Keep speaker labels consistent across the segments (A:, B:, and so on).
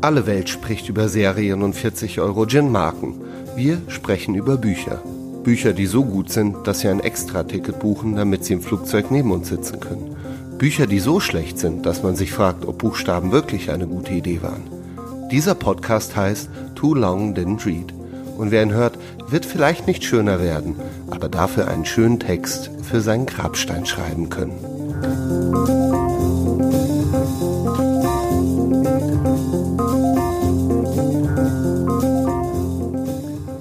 A: Alle Welt spricht über Serien und 40 Euro Gin-Marken. Wir sprechen über Bücher. Bücher, die so gut sind, dass Sie ein Extra-Ticket buchen, damit Sie im Flugzeug neben uns sitzen können. Bücher, die so schlecht sind, dass man sich fragt, ob Buchstaben wirklich eine gute Idee waren. Dieser Podcast heißt Too Long Didn't Read. Und wer ihn hört, wird vielleicht nicht schöner werden, aber dafür einen schönen Text für seinen Grabstein schreiben können.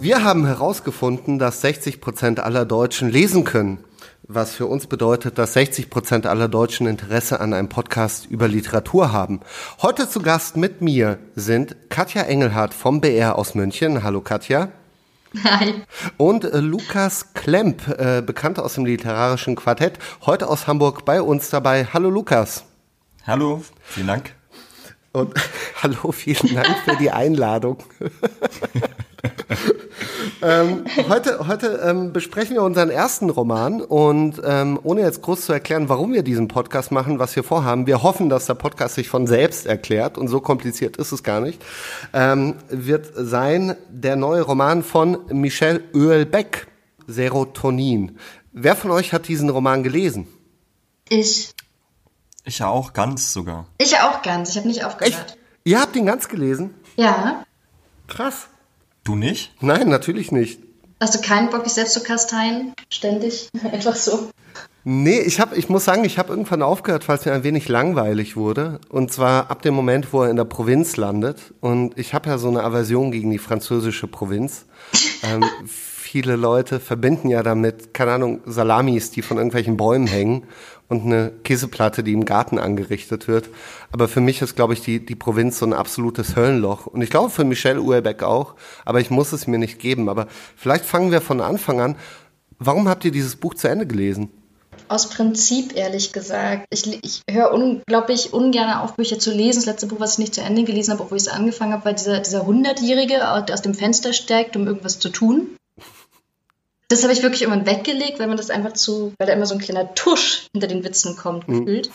A: Wir haben herausgefunden, dass 60 Prozent aller Deutschen lesen können, was für uns bedeutet, dass 60 Prozent aller Deutschen Interesse an einem Podcast über Literatur haben. Heute zu Gast mit mir sind Katja Engelhardt vom BR aus München. Hallo Katja.
B: Hi.
A: Und äh, Lukas Klemp, äh, bekannt aus dem literarischen Quartett, heute aus Hamburg bei uns dabei. Hallo Lukas.
C: Hallo, vielen Dank.
A: Und hallo, vielen Dank für die Einladung. ähm, heute heute ähm, besprechen wir unseren ersten Roman und ähm, ohne jetzt groß zu erklären, warum wir diesen Podcast machen, was wir vorhaben, wir hoffen, dass der Podcast sich von selbst erklärt und so kompliziert ist es gar nicht, ähm, wird sein der neue Roman von Michel Oehlbeck, Serotonin. Wer von euch hat diesen Roman gelesen?
B: Ich.
C: Ich ja auch ganz sogar.
B: Ich ja auch ganz. Ich habe nicht aufgehört. Echt?
A: Ihr habt ihn ganz gelesen?
B: Ja.
A: Krass.
C: Du nicht?
A: Nein, natürlich nicht.
B: Hast du keinen Bock, dich selbst zu kasteien? Ständig? Einfach so?
A: Nee, ich, hab, ich muss sagen, ich habe irgendwann aufgehört, weil es mir ein wenig langweilig wurde. Und zwar ab dem Moment, wo er in der Provinz landet. Und ich habe ja so eine Aversion gegen die französische Provinz. ähm, viele Leute verbinden ja damit, keine Ahnung, Salamis, die von irgendwelchen Bäumen hängen und eine Käseplatte, die im Garten angerichtet wird. Aber für mich ist, glaube ich, die, die Provinz so ein absolutes Höllenloch. Und ich glaube für Michelle Uerbeck auch, aber ich muss es mir nicht geben. Aber vielleicht fangen wir von Anfang an. Warum habt ihr dieses Buch zu Ende gelesen?
B: Aus Prinzip, ehrlich gesagt. Ich, ich höre unglaublich ungern auf, Bücher zu lesen. Das letzte Buch, was ich nicht zu Ende gelesen habe, obwohl ich es angefangen habe, war dieser, dieser Hundertjährige, der aus dem Fenster steigt, um irgendwas zu tun. Das habe ich wirklich irgendwann weggelegt, weil man das einfach zu, weil da immer so ein kleiner Tusch hinter den Witzen kommt, mhm. gefühlt.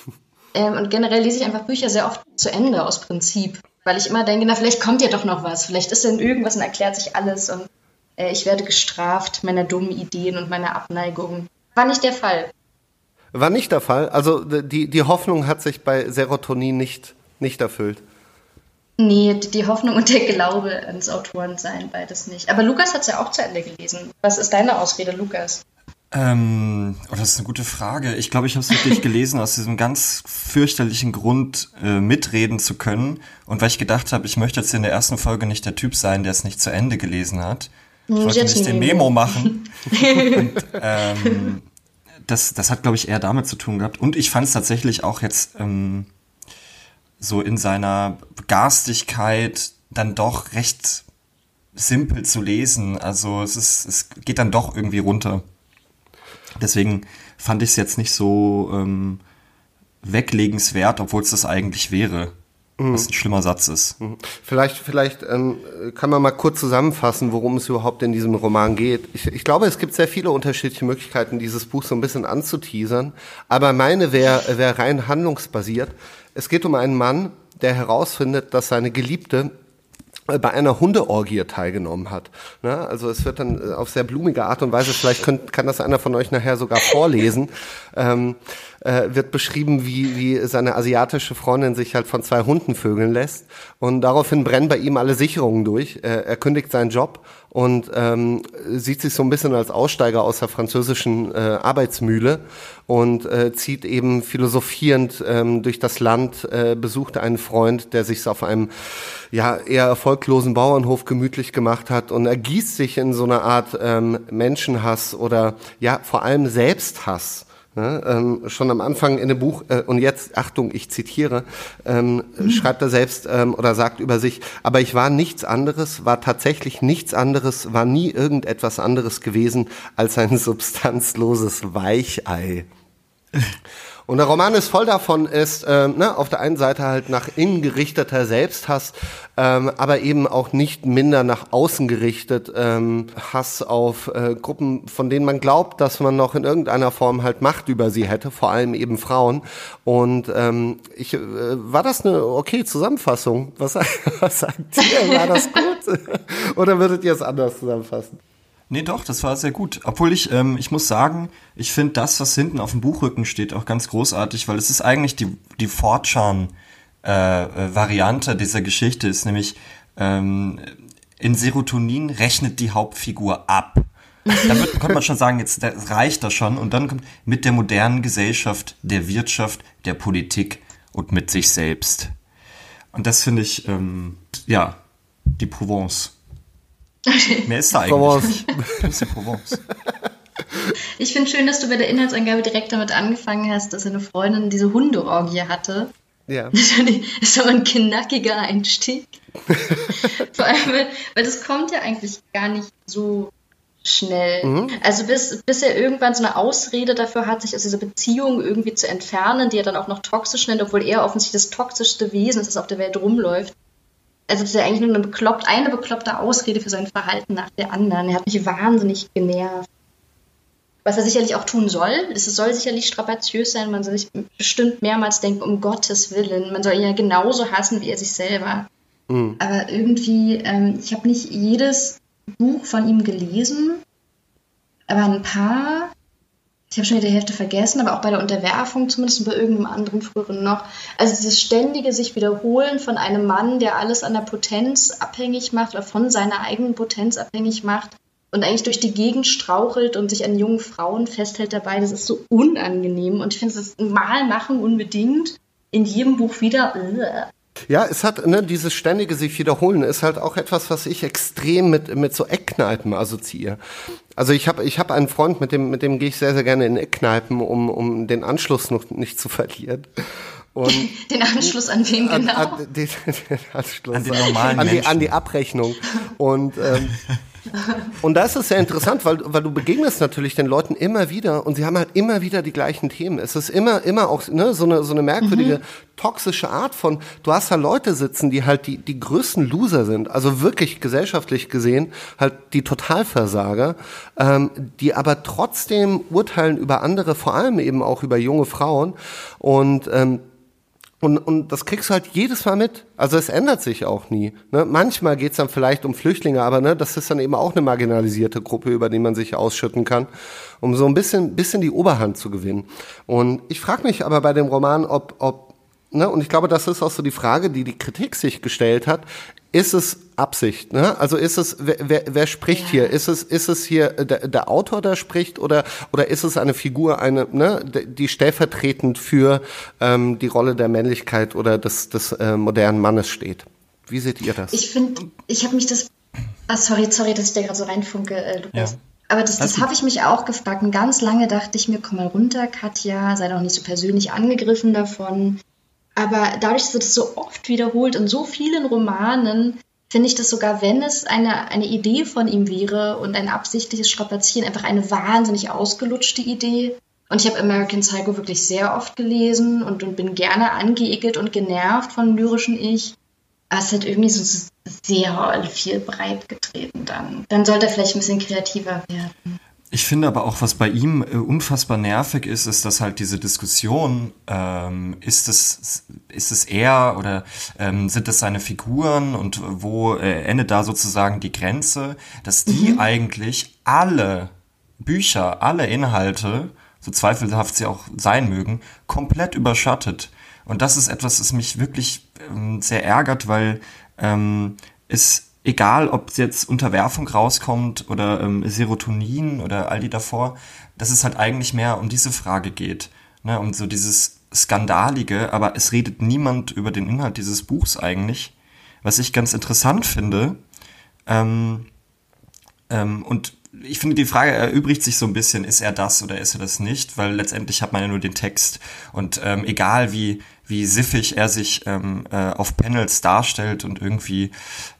B: Ähm, und generell lese ich einfach Bücher sehr oft zu Ende aus Prinzip, weil ich immer denke, na, vielleicht kommt ja doch noch was, vielleicht ist denn irgendwas und erklärt sich alles und äh, ich werde gestraft meiner dummen Ideen und meiner Abneigung. War nicht der Fall.
A: War nicht der Fall. Also die, die Hoffnung hat sich bei Serotonin nicht, nicht erfüllt.
B: Nee, die Hoffnung und der Glaube ans Autorensein, beides nicht. Aber Lukas hat es ja auch zu Ende gelesen. Was ist deine Ausrede, Lukas?
C: Ähm, oh, das ist eine gute Frage. Ich glaube, ich habe es wirklich gelesen aus diesem ganz fürchterlichen Grund, äh, mitreden zu können. Und weil ich gedacht habe, ich möchte jetzt in der ersten Folge nicht der Typ sein, der es nicht zu Ende gelesen hat. Ich hm, wollte nicht den Memo machen. und, ähm, das, das hat, glaube ich, eher damit zu tun gehabt. Und ich fand es tatsächlich auch jetzt ähm, so in seiner Garstigkeit dann doch recht simpel zu lesen. Also es ist, es geht dann doch irgendwie runter. Deswegen fand ich es jetzt nicht so ähm, weglegenswert, obwohl es das eigentlich wäre. Mhm. Was ein schlimmer Satz ist.
A: Mhm. Vielleicht, vielleicht ähm, kann man mal kurz zusammenfassen, worum es überhaupt in diesem Roman geht. Ich, ich glaube, es gibt sehr viele unterschiedliche Möglichkeiten, dieses Buch so ein bisschen anzuteasern. Aber meine wäre wär rein handlungsbasiert. Es geht um einen Mann, der herausfindet, dass seine Geliebte äh, bei einer Hundeorgie teilgenommen hat. Ne? Also es wird dann äh, auf sehr blumige Art und Weise, vielleicht könnt, kann das einer von euch nachher sogar vorlesen, ähm, äh, wird beschrieben, wie, wie seine asiatische Freundin sich halt von zwei Hunden vögeln lässt. Und daraufhin brennen bei ihm alle Sicherungen durch. Äh, er kündigt seinen Job und ähm, sieht sich so ein bisschen als Aussteiger aus der französischen äh, Arbeitsmühle und äh, zieht eben philosophierend ähm, durch das Land, äh, besucht einen Freund, der sich auf einem ja eher erfolglosen Bauernhof gemütlich gemacht hat und ergießt sich in so eine Art ähm, Menschenhass oder ja vor allem Selbsthass Ne, ähm, schon am Anfang in dem Buch, äh, und jetzt, Achtung, ich zitiere, ähm, mhm. schreibt er selbst ähm, oder sagt über sich, aber ich war nichts anderes, war tatsächlich nichts anderes, war nie irgendetwas anderes gewesen als ein substanzloses Weichei. Und der Roman ist voll davon, ist ähm, ne, auf der einen Seite halt nach innen gerichteter Selbsthass, ähm, aber eben auch nicht minder nach außen gerichtet ähm, Hass auf äh, Gruppen, von denen man glaubt, dass man noch in irgendeiner Form halt Macht über sie hätte, vor allem eben Frauen. Und ähm, ich, äh, war das eine okay Zusammenfassung? Was, was sagt ihr? War das gut? Oder würdet ihr es anders zusammenfassen?
C: Nee, doch, das war sehr gut. Obwohl ich, ähm, ich muss sagen, ich finde das, was hinten auf dem Buchrücken steht, auch ganz großartig, weil es ist eigentlich die, die Fortran-Variante äh, dieser Geschichte, ist nämlich ähm, in Serotonin rechnet die Hauptfigur ab. Da könnte man schon sagen, jetzt reicht das schon. Und dann kommt mit der modernen Gesellschaft, der Wirtschaft, der Politik und mit sich selbst. Und das finde ich, ähm, ja, die Provence. Mehr ist da eigentlich Provence. nicht.
B: Provence. Ich finde schön, dass du bei der Inhaltsangabe direkt damit angefangen hast, dass eine Freundin diese Hundeorgie hatte. Ja. Das ist aber ein knackiger Einstieg. Vor allem, weil, weil das kommt ja eigentlich gar nicht so schnell. Mhm. Also bis, bis er irgendwann so eine Ausrede dafür hat, sich aus dieser Beziehung irgendwie zu entfernen, die er dann auch noch toxisch nennt, obwohl er offensichtlich das toxischste Wesen ist, das auf der Welt rumläuft also das ist ja eigentlich nur eine, bekloppt, eine bekloppte Ausrede für sein Verhalten nach der anderen. Er hat mich wahnsinnig genervt. Was er sicherlich auch tun soll. Es soll sicherlich strapaziös sein. Man soll sich bestimmt mehrmals denken, um Gottes Willen. Man soll ihn ja genauso hassen wie er sich selber. Mhm. Aber irgendwie, ähm, ich habe nicht jedes Buch von ihm gelesen, aber ein paar ich habe schon wieder die Hälfte vergessen, aber auch bei der Unterwerfung zumindest und bei irgendeinem anderen früheren noch. Also dieses ständige sich wiederholen von einem Mann, der alles an der Potenz abhängig macht oder von seiner eigenen Potenz abhängig macht und eigentlich durch die Gegend strauchelt und sich an jungen Frauen festhält dabei, das ist so unangenehm und ich finde es mal machen unbedingt in jedem Buch wieder.
A: Ja, es hat, ne, dieses ständige sich wiederholen ist halt auch etwas, was ich extrem mit, mit so Eckkneipen assoziiere. Also ich habe ich hab einen Freund, mit dem, mit dem gehe ich sehr, sehr gerne in Eckkneipen, um, um den Anschluss noch nicht zu verlieren.
B: Und den Anschluss an wen genau? An, an, den, den
C: Anschluss an, den normalen
A: an, die, an die Abrechnung. Und ähm, und da ist sehr interessant, weil, weil du begegnest natürlich den Leuten immer wieder und sie haben halt immer wieder die gleichen Themen. Es ist immer, immer auch ne, so, eine, so eine merkwürdige, mhm. toxische Art von, du hast da Leute sitzen, die halt die, die größten Loser sind, also wirklich gesellschaftlich gesehen, halt die Totalversager, ähm, die aber trotzdem urteilen über andere, vor allem eben auch über junge Frauen und ähm, und, und das kriegst du halt jedes Mal mit. Also es ändert sich auch nie. Ne? Manchmal geht's dann vielleicht um Flüchtlinge, aber ne, das ist dann eben auch eine marginalisierte Gruppe, über die man sich ausschütten kann, um so ein bisschen, bisschen die Oberhand zu gewinnen. Und ich frage mich aber bei dem Roman, ob, ob ne, und ich glaube, das ist auch so die Frage, die die Kritik sich gestellt hat, ist es Absicht? Ne? Also ist es, wer, wer, wer spricht ja. hier? Ist es, ist es hier der, der Autor, der spricht, oder, oder ist es eine Figur, eine, ne, die stellvertretend für ähm, die Rolle der Männlichkeit oder des, des äh, modernen Mannes steht? Wie seht ihr das?
B: Ich finde, ich habe mich das. Ah, sorry, sorry, dass ich da gerade so reinfunke, äh, Lukas. Ja. Aber das, das habe ich mich auch gefragt. Und ganz lange dachte ich mir, komm mal runter, Katja, sei doch nicht so persönlich angegriffen davon. Aber dadurch, dass das so oft wiederholt in so vielen Romanen, finde ich das sogar, wenn es eine, eine Idee von ihm wäre und ein absichtliches Strapazieren, einfach eine wahnsinnig ausgelutschte Idee. Und ich habe American Psycho wirklich sehr oft gelesen und, und bin gerne angeekelt und genervt von lyrischen Ich. Aber es hat irgendwie so sehr viel breit getreten dann. Dann sollte er vielleicht ein bisschen kreativer werden.
C: Ich finde aber auch, was bei ihm äh, unfassbar nervig ist, ist, dass halt diese Diskussion, ähm, ist es, ist es er oder ähm, sind es seine Figuren und wo äh, endet da sozusagen die Grenze, dass die mhm. eigentlich alle Bücher, alle Inhalte, so zweifelhaft sie auch sein mögen, komplett überschattet. Und das ist etwas, das mich wirklich ähm, sehr ärgert, weil ähm, es egal ob jetzt Unterwerfung rauskommt oder ähm, Serotonin oder all die davor, dass es halt eigentlich mehr um diese Frage geht. Ne, um so dieses Skandalige, aber es redet niemand über den Inhalt dieses Buchs eigentlich. Was ich ganz interessant finde, ähm, ähm, und ich finde, die Frage erübrigt sich so ein bisschen, ist er das oder ist er das nicht? Weil letztendlich hat man ja nur den Text. Und ähm, egal wie, wie siffig er sich ähm, äh, auf Panels darstellt und irgendwie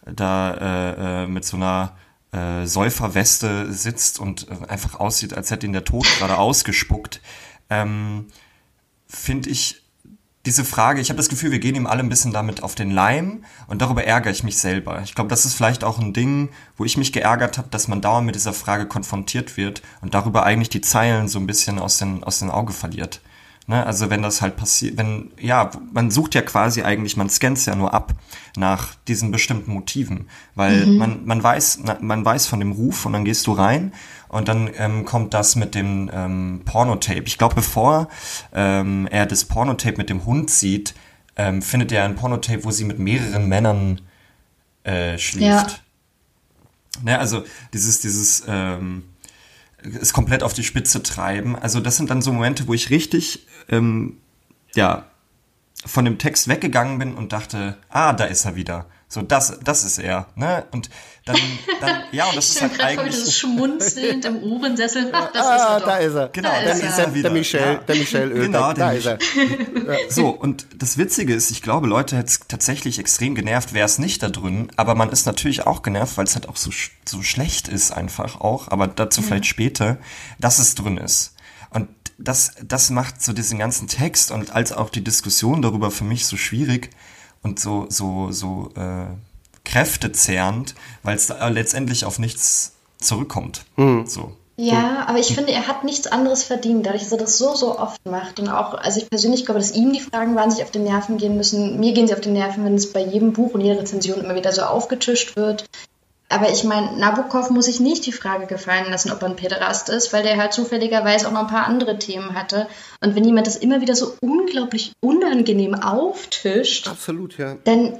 C: da äh, äh, mit so einer äh, Säuferweste sitzt und äh, einfach aussieht, als hätte ihn der Tod gerade ausgespuckt, ähm, finde ich diese Frage, ich habe das Gefühl, wir gehen ihm alle ein bisschen damit auf den Leim und darüber ärgere ich mich selber. Ich glaube, das ist vielleicht auch ein Ding, wo ich mich geärgert habe, dass man dauernd mit dieser Frage konfrontiert wird und darüber eigentlich die Zeilen so ein bisschen aus den, aus den Augen verliert. Ne? Also wenn das halt passiert, wenn, ja, man sucht ja quasi eigentlich, man scannt ja nur ab nach diesen bestimmten Motiven, weil mhm. man, man weiß, man weiß von dem Ruf und dann gehst du rein und dann ähm, kommt das mit dem ähm, Pornotape. Ich glaube, bevor ähm, er das Pornotape mit dem Hund sieht, ähm, findet er ein Pornotape, wo sie mit mehreren Männern äh, schläft. Ja. Ne, also dieses, dieses, ähm, es komplett auf die Spitze treiben. Also das sind dann so Momente, wo ich richtig, ähm, ja, von dem Text weggegangen bin und dachte, ah, da ist er wieder. So, das, das ist er, ne? Und dann, dann ja, und das ist halt eigentlich...
B: Das schmunzelnd im Ohrensessel. Ach, das
A: ah,
B: ist er doch.
A: da ist er.
C: Genau,
A: da
C: ist, ist er wieder.
A: Der Michel,
C: ja.
A: der Michel Ölbeck,
C: genau,
A: da
C: ist
A: er.
C: So, und das Witzige ist, ich glaube, Leute hätte es tatsächlich extrem genervt, wäre es nicht da drin, aber man ist natürlich auch genervt, weil es halt auch so, so schlecht ist einfach auch, aber dazu ja. vielleicht später, dass es drin ist. Das, das macht so diesen ganzen Text und als auch die Diskussion darüber für mich so schwierig, und so, so, so äh, kräftezehrend, weil es letztendlich auf nichts zurückkommt. Mhm. So.
B: Ja, aber ich finde, er hat nichts anderes verdient, dadurch, dass er das so, so oft macht. Und auch, also ich persönlich glaube, dass ihm die Fragen wahnsinnig auf den Nerven gehen müssen. Mir gehen sie auf den Nerven, wenn es bei jedem Buch und jeder Rezension immer wieder so aufgetischt wird. Aber ich meine, Nabokov muss sich nicht die Frage gefallen lassen, ob er ein Pederast ist, weil der halt zufälligerweise auch noch ein paar andere Themen hatte. Und wenn jemand das immer wieder so unglaublich unangenehm auftischt,
A: absolut, ja.
B: Dann, äh,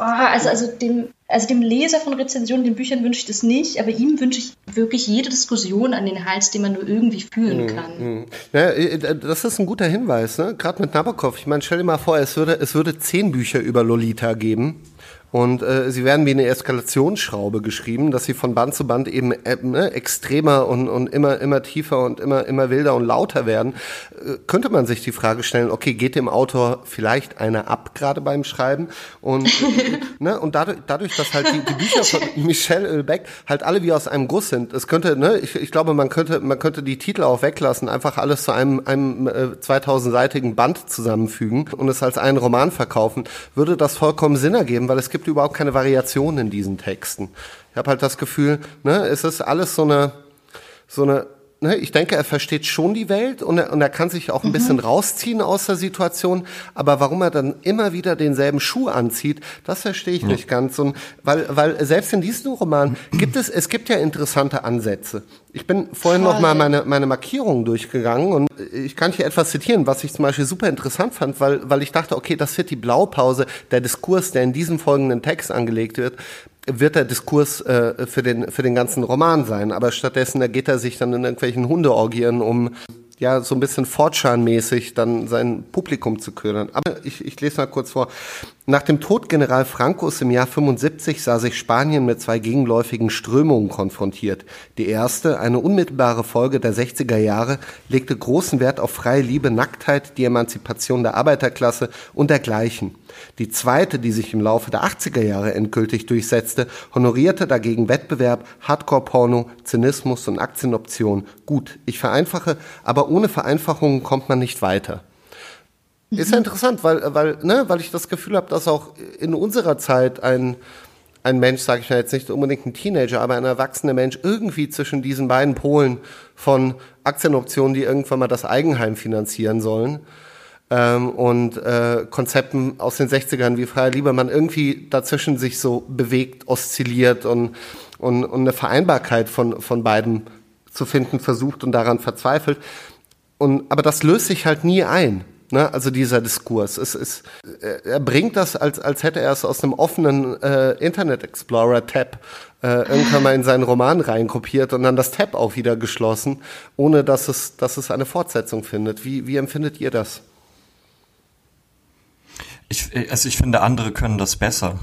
B: oh, also, also dem, also dem Leser von Rezensionen, den Büchern wünsche ich das nicht, aber ihm wünsche ich wirklich jede Diskussion an den Hals, die man nur irgendwie fühlen mhm, kann.
A: Mhm. Ja, äh, das ist ein guter Hinweis, ne? Gerade mit Nabokov. Ich meine, stell dir mal vor, es würde, es würde zehn Bücher über Lolita geben. Und äh, sie werden wie eine Eskalationsschraube geschrieben, dass sie von Band zu Band eben äh, ne, extremer und, und immer, immer tiefer und immer, immer wilder und lauter werden. Äh, könnte man sich die Frage stellen, okay, geht dem Autor vielleicht einer ab, gerade beim Schreiben? Und, ne, und dadurch, dadurch, dass halt die, die Bücher von Michel Ölbeck halt alle wie aus einem Guss sind, es könnte, ne, ich, ich glaube, man könnte, man könnte die Titel auch weglassen, einfach alles zu einem, einem äh, 2000-seitigen Band zusammenfügen und es als einen Roman verkaufen, würde das vollkommen Sinn ergeben, weil es gibt gibt überhaupt keine Variation in diesen Texten. Ich habe halt das Gefühl, ne, es ist alles so eine, so eine, ne, ich denke, er versteht schon die Welt und er, und er kann sich auch ein mhm. bisschen rausziehen aus der Situation, aber warum er dann immer wieder denselben Schuh anzieht, das verstehe ich ja. nicht ganz. Und weil, weil selbst in diesem Roman gibt es, es gibt ja interessante Ansätze. Ich bin vorhin noch mal meine, meine Markierungen durchgegangen und ich kann hier etwas zitieren, was ich zum Beispiel super interessant fand, weil, weil ich dachte, okay, das wird die Blaupause, der Diskurs, der in diesem folgenden Text angelegt wird, wird der Diskurs äh, für, den, für den ganzen Roman sein. Aber stattdessen ergeht er sich dann in irgendwelchen Hundeorgien um ja so ein bisschen fortschanmäßig dann sein Publikum zu ködern. Aber ich, ich lese mal kurz vor. Nach dem Tod General Francos im Jahr 75 sah sich Spanien mit zwei gegenläufigen Strömungen konfrontiert. Die erste, eine unmittelbare Folge der 60er Jahre, legte großen Wert auf freie Liebe, Nacktheit, die Emanzipation der Arbeiterklasse und dergleichen. Die zweite, die sich im Laufe der 80er Jahre endgültig durchsetzte, honorierte dagegen Wettbewerb, Hardcore-Porno, Zynismus und Aktienoption. Gut, ich vereinfache, aber ohne Vereinfachungen kommt man nicht weiter. Ist ja interessant, weil, weil, ne, weil ich das Gefühl habe, dass auch in unserer Zeit ein, ein Mensch, sage ich mal jetzt nicht unbedingt ein Teenager, aber ein erwachsener Mensch irgendwie zwischen diesen beiden Polen von Aktienoptionen, die irgendwann mal das Eigenheim finanzieren sollen, ähm, und äh, Konzepten aus den 60ern wie Freier Liebermann irgendwie dazwischen sich so bewegt, oszilliert und, und, und eine Vereinbarkeit von, von beiden zu finden versucht und daran verzweifelt. Und, aber das löst sich halt nie ein. Ne, also dieser Diskurs. Es ist, er bringt das, als, als hätte er es aus einem offenen äh, Internet Explorer Tab äh, irgendwann mal in seinen Roman reinkopiert und dann das Tab auch wieder geschlossen, ohne dass es, dass es eine Fortsetzung findet. Wie, wie empfindet ihr das?
C: Ich, also ich finde, andere können das besser.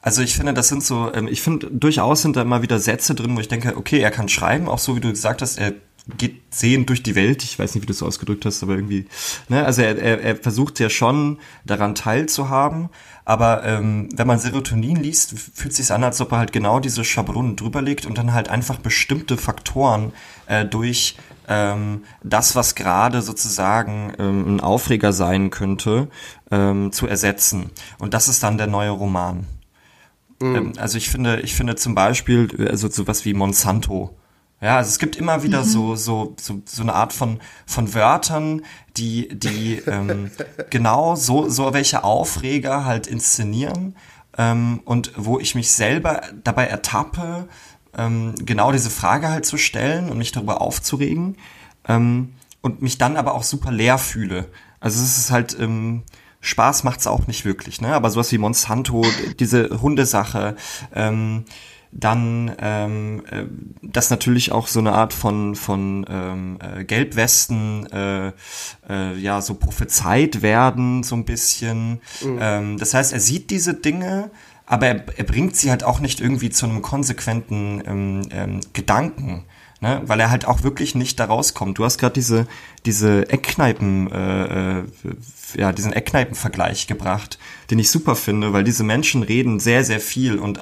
C: Also ich finde, das sind so, ähm, ich finde, durchaus sind da immer wieder Sätze drin, wo ich denke, okay, er kann schreiben, auch so wie du gesagt hast, er geht sehend durch die Welt. Ich weiß nicht, wie du es so ausgedrückt hast, aber irgendwie, ne, also er, er, er versucht ja schon daran teilzuhaben, aber ähm, wenn man Serotonin liest, fühlt es sich an, als ob er halt genau diese Schablonen drüberlegt und dann halt einfach bestimmte Faktoren äh, durch ähm, das, was gerade sozusagen ähm, ein Aufreger sein könnte, ähm, zu ersetzen. Und das ist dann der neue Roman. Mhm. also ich finde, ich finde zum Beispiel, also sowas wie Monsanto. Ja, also es gibt immer wieder mhm. so, so, so, so eine Art von, von Wörtern, die, die ähm, genau so, so welche Aufreger halt inszenieren ähm, und wo ich mich selber dabei ertappe, ähm, genau diese Frage halt zu stellen und mich darüber aufzuregen ähm, und mich dann aber auch super leer fühle. Also es ist halt, ähm, Spaß macht's auch nicht wirklich, ne? Aber sowas wie Monsanto, diese Hundesache, ähm, dann ähm, äh, dass natürlich auch so eine Art von von ähm, äh, Gelbwesten äh, äh, ja so prophezeit werden so ein bisschen. Mhm. Ähm, das heißt, er sieht diese Dinge, aber er, er bringt sie halt auch nicht irgendwie zu einem konsequenten ähm, ähm, Gedanken. Ne, weil er halt auch wirklich nicht da rauskommt. Du hast gerade diese diese Eckkneipen, äh, äh, ja diesen Eckkneipen-Vergleich gebracht, den ich super finde, weil diese Menschen reden sehr sehr viel und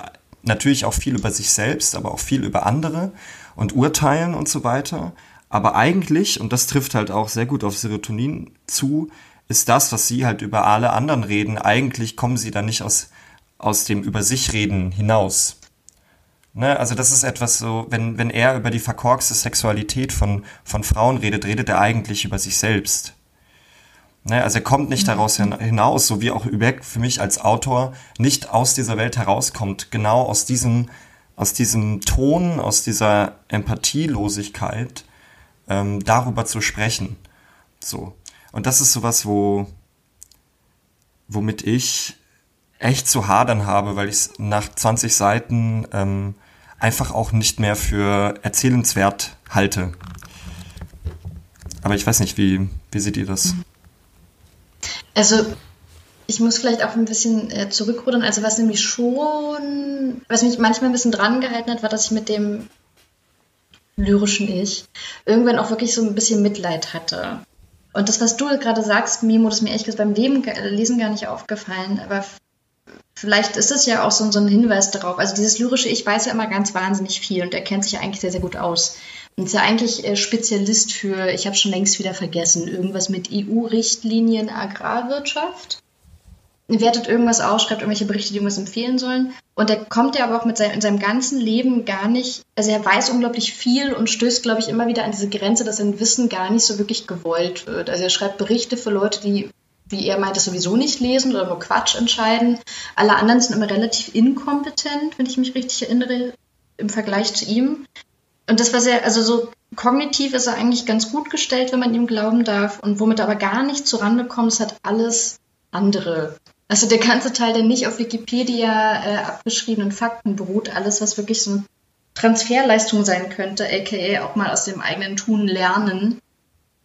C: natürlich auch viel über sich selbst, aber auch viel über andere und urteilen und so weiter. Aber eigentlich, und das trifft halt auch sehr gut auf Serotonin zu, ist das, was sie halt über alle anderen reden, eigentlich kommen sie da nicht aus aus dem über sich reden hinaus. Ne, also das ist etwas so, wenn, wenn er über die verkorkste Sexualität von, von Frauen redet, redet er eigentlich über sich selbst. Ne, also er kommt nicht daraus hinaus, so wie auch Übeck für mich als Autor nicht aus dieser Welt herauskommt, genau aus diesem, aus diesem Ton, aus dieser Empathielosigkeit, ähm, darüber zu sprechen. So. Und das ist sowas, wo, womit ich echt zu hadern habe, weil ich es nach 20 Seiten ähm, einfach auch nicht mehr für erzählenswert halte. Aber ich weiß nicht, wie, wie seht ihr das?
B: Also ich muss vielleicht auch ein bisschen äh, zurückrudern. Also was nämlich schon, was mich manchmal ein bisschen dran gehalten hat, war, dass ich mit dem lyrischen Ich irgendwann auch wirklich so ein bisschen Mitleid hatte. Und das, was du gerade sagst, Mimo, das ist mir ehrlich gesagt beim Leben, Lesen gar nicht aufgefallen, aber vielleicht ist es ja auch so, so ein Hinweis darauf. Also dieses lyrische Ich weiß ja immer ganz wahnsinnig viel und er kennt sich ja eigentlich sehr, sehr gut aus. Ist ja eigentlich äh, Spezialist für, ich habe schon längst wieder vergessen, irgendwas mit EU-Richtlinien Agrarwirtschaft. Wertet irgendwas aus, schreibt irgendwelche Berichte, die irgendwas empfehlen sollen. Und er kommt ja aber auch mit seinem, in seinem ganzen Leben gar nicht, also er weiß unglaublich viel und stößt, glaube ich, immer wieder an diese Grenze, dass sein Wissen gar nicht so wirklich gewollt wird. Also er schreibt Berichte für Leute, die wie er meinte, sowieso nicht lesen oder nur Quatsch entscheiden. Alle anderen sind immer relativ inkompetent, wenn ich mich richtig erinnere, im Vergleich zu ihm. Und das, was er, also so kognitiv ist er eigentlich ganz gut gestellt, wenn man ihm glauben darf. Und womit er aber gar nicht zurande kommt, ist halt alles andere. Also der ganze Teil, der nicht auf Wikipedia äh, abgeschriebenen Fakten beruht, alles, was wirklich so eine Transferleistung sein könnte, aka auch mal aus dem eigenen Tun lernen,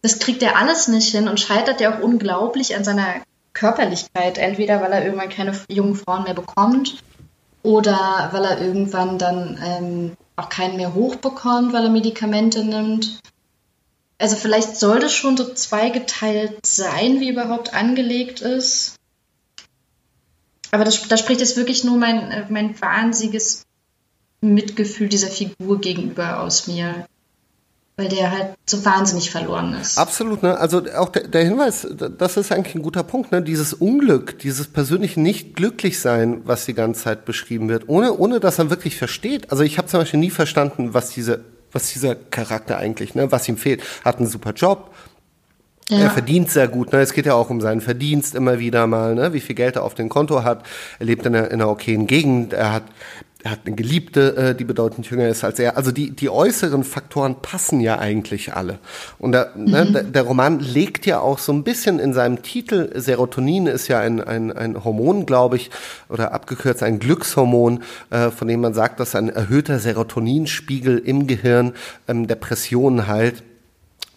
B: das kriegt er alles nicht hin und scheitert ja auch unglaublich an seiner Körperlichkeit. Entweder weil er irgendwann keine jungen Frauen mehr bekommt oder weil er irgendwann dann ähm, auch keinen mehr hochbekommt, weil er Medikamente nimmt. Also vielleicht soll das schon so zweigeteilt sein, wie überhaupt angelegt ist. Aber das, da spricht jetzt wirklich nur mein, äh, mein wahnsinniges Mitgefühl dieser Figur gegenüber aus mir weil der halt so wahnsinnig verloren ist.
A: Absolut, ne? Also auch der, der, Hinweis, das ist eigentlich ein guter Punkt, ne? Dieses Unglück, dieses persönliche nicht glücklich sein, was die ganze Zeit beschrieben wird, ohne, ohne dass er wirklich versteht. Also ich habe zum Beispiel nie verstanden, was diese, was dieser Charakter eigentlich, ne, was ihm fehlt. Hat einen super Job, ja. Er verdient sehr gut. Ne? Es geht ja auch um seinen Verdienst immer wieder mal, ne? wie viel Geld er auf dem Konto hat. Er lebt in einer, in einer okayen Gegend. Er hat er hat eine Geliebte, äh, die bedeutend jünger ist als er. Also die, die äußeren Faktoren passen ja eigentlich alle. Und der, ne, mhm. ne, der, der, Roman legt ja auch so ein bisschen in seinem Titel, Serotonin ist ja ein, ein, ein Hormon, glaube ich, oder abgekürzt ein Glückshormon, äh, von dem man sagt, dass ein erhöhter Serotoninspiegel im Gehirn ähm, Depressionen heilt.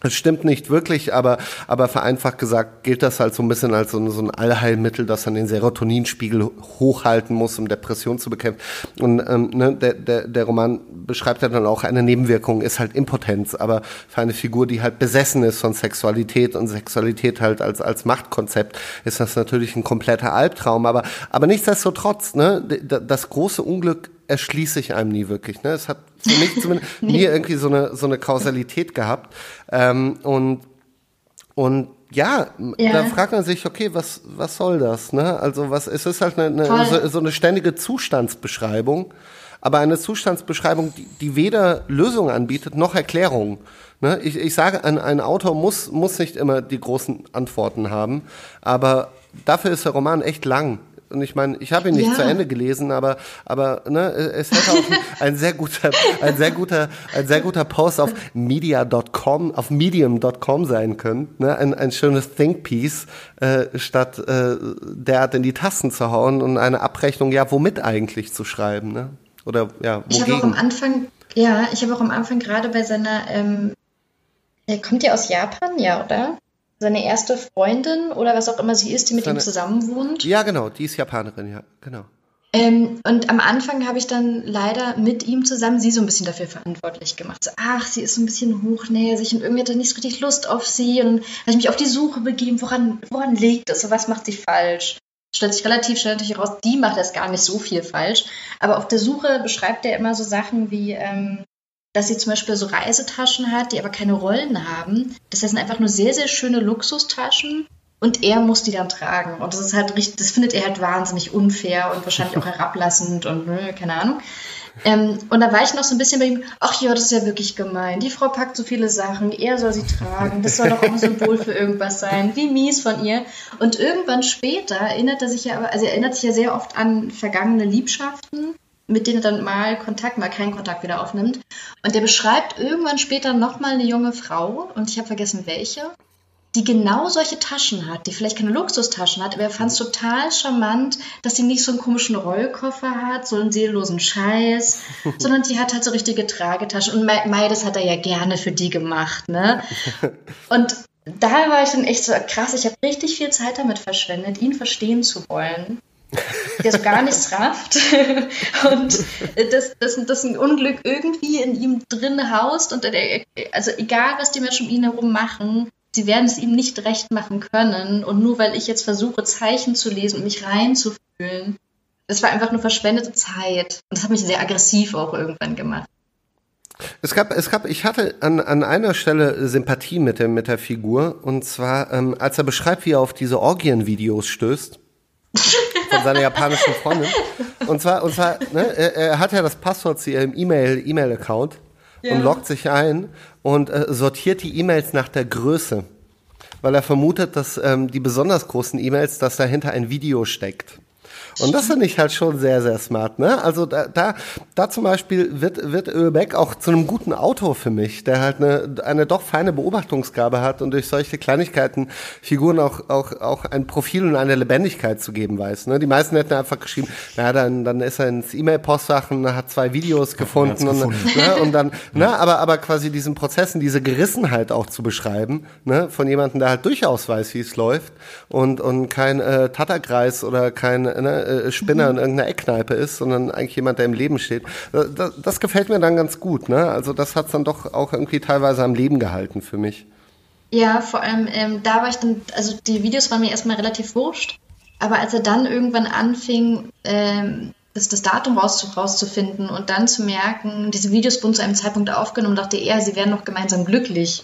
A: Das stimmt nicht wirklich, aber, aber vereinfacht gesagt gilt das halt so ein bisschen als so, so ein Allheilmittel, das dann den Serotoninspiegel hochhalten muss, um Depression zu bekämpfen. Und ähm, ne, der, der, der Roman beschreibt ja dann auch eine Nebenwirkung, ist halt Impotenz, aber für eine Figur, die halt besessen ist von Sexualität und Sexualität halt als, als Machtkonzept, ist das natürlich ein kompletter Albtraum. Aber, aber nichtsdestotrotz, ne, das große Unglück erschließt sich einem nie wirklich. Ne? Es hat für mich zumindest nee. nie irgendwie so eine, so eine Kausalität gehabt. Ähm, und, und ja, ja, da fragt man sich, okay, was, was soll das? Ne? Also was, es ist halt eine, eine so, so, eine ständige Zustandsbeschreibung, aber eine Zustandsbeschreibung, die, die weder Lösung anbietet noch Erklärung. Ne? Ich, ich sage, ein, ein Autor muss, muss nicht immer die großen Antworten haben, aber dafür ist der Roman echt lang. Und ich meine, ich habe ihn nicht ja. zu Ende gelesen, aber, aber ne, es hätte auch ein sehr guter, ein sehr guter, ein sehr guter Post auf media.com, auf medium.com sein können. Ne? Ein, ein schönes Think Piece, äh, statt äh, derart in die Tasten zu hauen und eine Abrechnung, ja, womit eigentlich zu schreiben. Ne? Oder ja, wogegen?
B: Ich habe auch am Anfang, ja, ich habe auch am Anfang gerade bei seiner, ähm, er kommt ja aus Japan, ja, oder? Seine erste Freundin oder was auch immer sie ist, die mit seine, ihm zusammen wohnt.
A: Ja, genau, die ist Japanerin, ja, genau.
B: Ähm, und am Anfang habe ich dann leider mit ihm zusammen sie so ein bisschen dafür verantwortlich gemacht. So, ach, sie ist so ein bisschen hochnäsig und irgendwie hat er nicht so richtig Lust auf sie. Und dann habe ich mich auf die Suche begeben, woran, woran liegt es, was macht sie falsch. Stellt sich relativ schnell natürlich heraus, die macht das gar nicht so viel falsch. Aber auf der Suche beschreibt er immer so Sachen wie, ähm, dass sie zum Beispiel so Reisetaschen hat, die aber keine Rollen haben. Das heißt, sind einfach nur sehr, sehr schöne Luxustaschen und er muss die dann tragen. Und das ist halt richtig, das findet er halt wahnsinnig unfair und wahrscheinlich auch herablassend und ne, keine Ahnung. Ähm, und da war ich noch so ein bisschen bei ihm, ach ja, das ist ja wirklich gemein. Die Frau packt so viele Sachen, er soll sie tragen, das soll doch auch ein Symbol für irgendwas sein. Wie mies von ihr. Und irgendwann später erinnert er sich ja aber, also er erinnert sich ja sehr oft an vergangene Liebschaften mit denen er dann mal Kontakt, mal keinen Kontakt wieder aufnimmt. Und der beschreibt irgendwann später nochmal eine junge Frau, und ich habe vergessen welche, die genau solche Taschen hat, die vielleicht keine Luxustaschen hat, aber er fand es total charmant, dass sie nicht so einen komischen Rollkoffer hat, so einen seelenlosen Scheiß, sondern die hat halt so richtige Tragetaschen. Und Mai, das hat er ja gerne für die gemacht, ne? Und da war ich dann echt so krass, ich habe richtig viel Zeit damit verschwendet, ihn verstehen zu wollen der so gar nichts rafft. Und das, das, das ein Unglück irgendwie in ihm drin haust und der, also egal was die Menschen um ihn herum machen, sie werden es ihm nicht recht machen können. Und nur weil ich jetzt versuche Zeichen zu lesen und mich reinzufühlen, das war einfach nur verschwendete Zeit. Und das hat mich sehr aggressiv auch irgendwann gemacht.
A: Es gab, es gab, ich hatte an, an einer Stelle Sympathie mit der, mit der Figur. Und zwar, ähm, als er beschreibt, wie er auf diese Orgien-Videos stößt seiner japanischen Freundin. Und zwar, und zwar ne, er, er, hat ja das Passwort zu ihrem E-Mail, E-Mail-Account ja. und loggt sich ein und äh, sortiert die E-Mails nach der Größe. Weil er vermutet, dass ähm, die besonders großen E-Mails, dass dahinter ein Video steckt. Und das finde ich halt schon sehr, sehr smart. Ne? Also da, da, da zum Beispiel wird, wird Ölbeck auch zu einem guten Autor für mich, der halt eine, eine doch feine Beobachtungsgabe hat und durch solche Kleinigkeiten Figuren auch, auch, auch ein Profil und eine Lebendigkeit zu geben weiß. Ne? Die meisten hätten einfach geschrieben, na dann, dann ist er ins E-Mail-Postfach und hat zwei Videos gefunden, und, gefunden. Ne? und dann, ne? aber, aber quasi diesen Prozessen, diese Gerissenheit auch zu beschreiben, ne? von jemandem, der halt durchaus weiß, wie es läuft und, und kein äh, Tatterkreis oder kein ne, äh, Spinner in irgendeiner Eckkneipe ist, sondern eigentlich jemand, der im Leben steht. Das, das gefällt mir dann ganz gut. Ne? Also das hat es dann doch auch irgendwie teilweise am Leben gehalten für mich.
B: Ja, vor allem ähm, da war ich dann, also die Videos waren mir erstmal relativ wurscht, aber als er dann irgendwann anfing, ähm, das, das Datum rauszu, rauszufinden und dann zu merken, diese Videos wurden zu einem Zeitpunkt aufgenommen, dachte er, sie wären noch gemeinsam glücklich.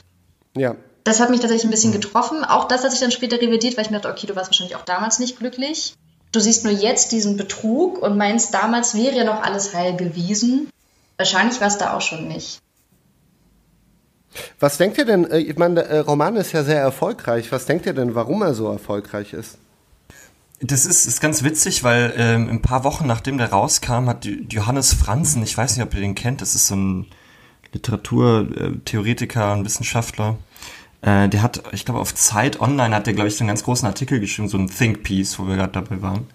B: Ja. Das hat mich tatsächlich ein bisschen getroffen. Auch das hat sich dann später revidiert, weil ich mir dachte, okay, du warst wahrscheinlich auch damals nicht glücklich du siehst nur jetzt diesen Betrug und meinst, damals wäre ja noch alles heil gewesen. Wahrscheinlich war es da auch schon nicht.
A: Was denkt ihr denn, äh, ich meine, der äh, Roman ist ja sehr erfolgreich. Was denkt ihr denn, warum er so erfolgreich ist?
C: Das ist, ist ganz witzig, weil ähm, ein paar Wochen nachdem der rauskam, hat Johannes Franzen, ich weiß nicht, ob ihr den kennt, das ist so ein Literaturtheoretiker und Wissenschaftler, äh, der hat, ich glaube, auf Zeit Online hat der, glaube ich, so einen ganz großen Artikel geschrieben, so ein Think Piece, wo wir gerade dabei waren.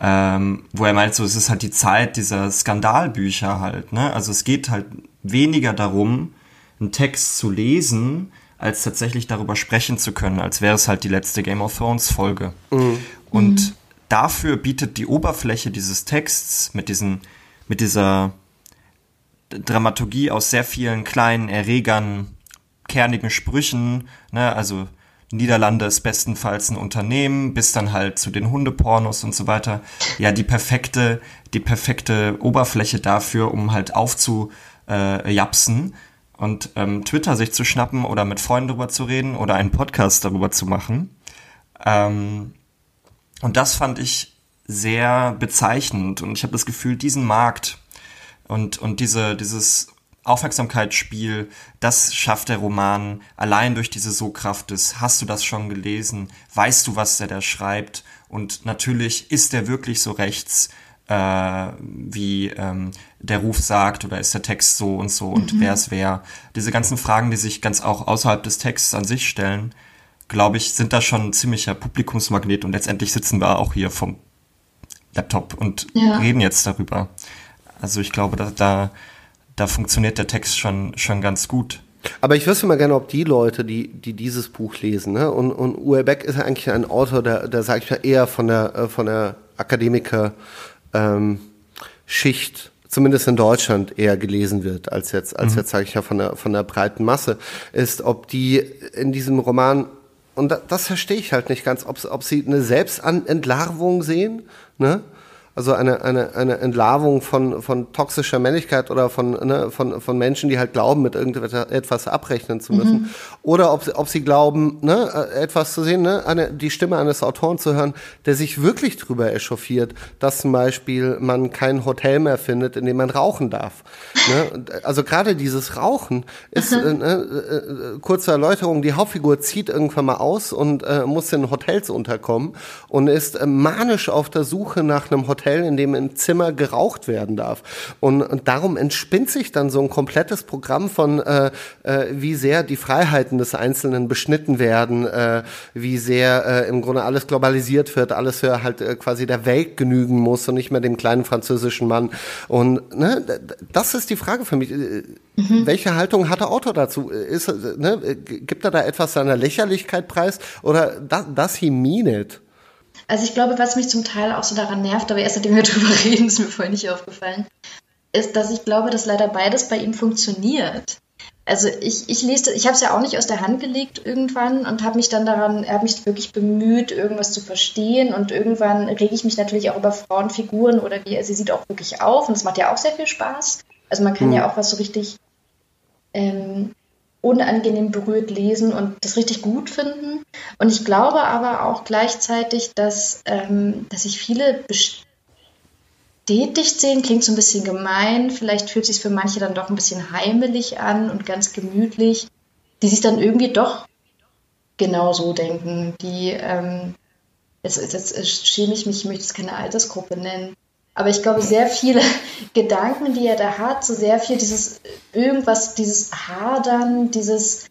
C: Ähm, wo er meint, so, es ist halt die Zeit dieser Skandalbücher halt, ne? Also es geht halt weniger darum, einen Text zu lesen, als tatsächlich darüber sprechen zu können, als wäre es halt die letzte Game of Thrones Folge. Mhm. Und mhm. dafür bietet die Oberfläche dieses Texts mit diesen, mit dieser Dramaturgie aus sehr vielen kleinen Erregern, kernigen Sprüchen, ne, also Niederlande ist bestenfalls ein Unternehmen, bis dann halt zu den Hundepornos und so weiter. Ja, die perfekte, die perfekte Oberfläche dafür, um halt aufzu, äh, und ähm, Twitter sich zu schnappen oder mit Freunden darüber zu reden oder einen Podcast darüber zu machen. Ähm, und das fand ich sehr bezeichnend und ich habe das Gefühl, diesen Markt und, und diese, dieses Aufmerksamkeitsspiel, das schafft der Roman allein durch diese So-Kraft des, hast du das schon gelesen, weißt du, was der da schreibt und natürlich ist der wirklich so rechts, äh, wie ähm, der Ruf sagt oder ist der Text so und so und mhm. wer ist wer. Diese ganzen Fragen, die sich ganz auch außerhalb des Texts an sich stellen, glaube ich, sind da schon ein ziemlicher Publikumsmagnet und letztendlich sitzen wir auch hier vom Laptop und ja. reden jetzt darüber. Also ich glaube, da, da da funktioniert der Text schon, schon ganz gut.
A: Aber ich wüsste mal gerne, ob die Leute, die, die dieses Buch lesen, ne? und, und Uwe Beck ist ja eigentlich ein Autor, der, der sage ich mal, eher von der, äh, von der Akademiker ähm, Schicht, zumindest in Deutschland, eher gelesen wird, als jetzt, als mhm. jetzt sage ich ja, von der, von der breiten Masse, ist, ob die in diesem Roman, und das, das verstehe ich halt nicht ganz, ob, ob sie eine Selbstentlarvung sehen, ne? Also eine, eine, eine Entlarvung von, von toxischer Männlichkeit oder von, ne, von, von Menschen, die halt glauben, mit irgendetwas abrechnen zu müssen. Mhm. Oder ob, ob sie glauben, ne, etwas zu sehen, ne, eine, die Stimme eines Autoren zu hören, der sich wirklich drüber echauffiert, dass zum Beispiel man kein Hotel mehr findet, in dem man rauchen darf. Ne? Also gerade dieses Rauchen ist, mhm. äh, äh, kurze Erläuterung, die Hauptfigur zieht irgendwann mal aus und äh, muss in Hotels unterkommen und ist äh, manisch auf der Suche nach einem Hotel, Hotel, in dem im Zimmer geraucht werden darf. Und, und darum entspinnt sich dann so ein komplettes Programm von, äh, äh, wie sehr die Freiheiten des Einzelnen beschnitten werden, äh, wie sehr äh, im Grunde alles globalisiert wird, alles für halt äh, quasi der Welt genügen muss und nicht mehr dem kleinen französischen Mann. Und ne, das ist die Frage für mich. Äh, mhm. Welche Haltung hat der Autor dazu? Ist, ne, gibt er da etwas seiner Lächerlichkeit preis oder does he mean it?
B: Also ich glaube, was mich zum Teil auch so daran nervt, aber erst nachdem wir drüber reden, ist mir vorhin nicht aufgefallen, ist, dass ich glaube, dass leider beides bei ihm funktioniert. Also ich, ich lese, ich habe es ja auch nicht aus der Hand gelegt irgendwann und habe mich dann daran, habe mich wirklich bemüht, irgendwas zu verstehen und irgendwann rege ich mich natürlich auch über Frauenfiguren oder wie er sie sieht auch wirklich auf und es macht ja auch sehr viel Spaß. Also man kann mhm. ja auch was so richtig ähm, unangenehm berührt lesen und das richtig gut finden. Und ich glaube aber auch gleichzeitig, dass, ähm, dass sich viele bestätigt sehen, klingt so ein bisschen gemein, vielleicht fühlt sich für manche dann doch ein bisschen heimelig an und ganz gemütlich, die sich dann irgendwie doch genau so denken, die, ähm, jetzt, jetzt schäme ich mich, ich möchte es keine Altersgruppe nennen, aber ich glaube, sehr viele Gedanken, die er da hat, so sehr viel dieses irgendwas, dieses Hadern, dieses,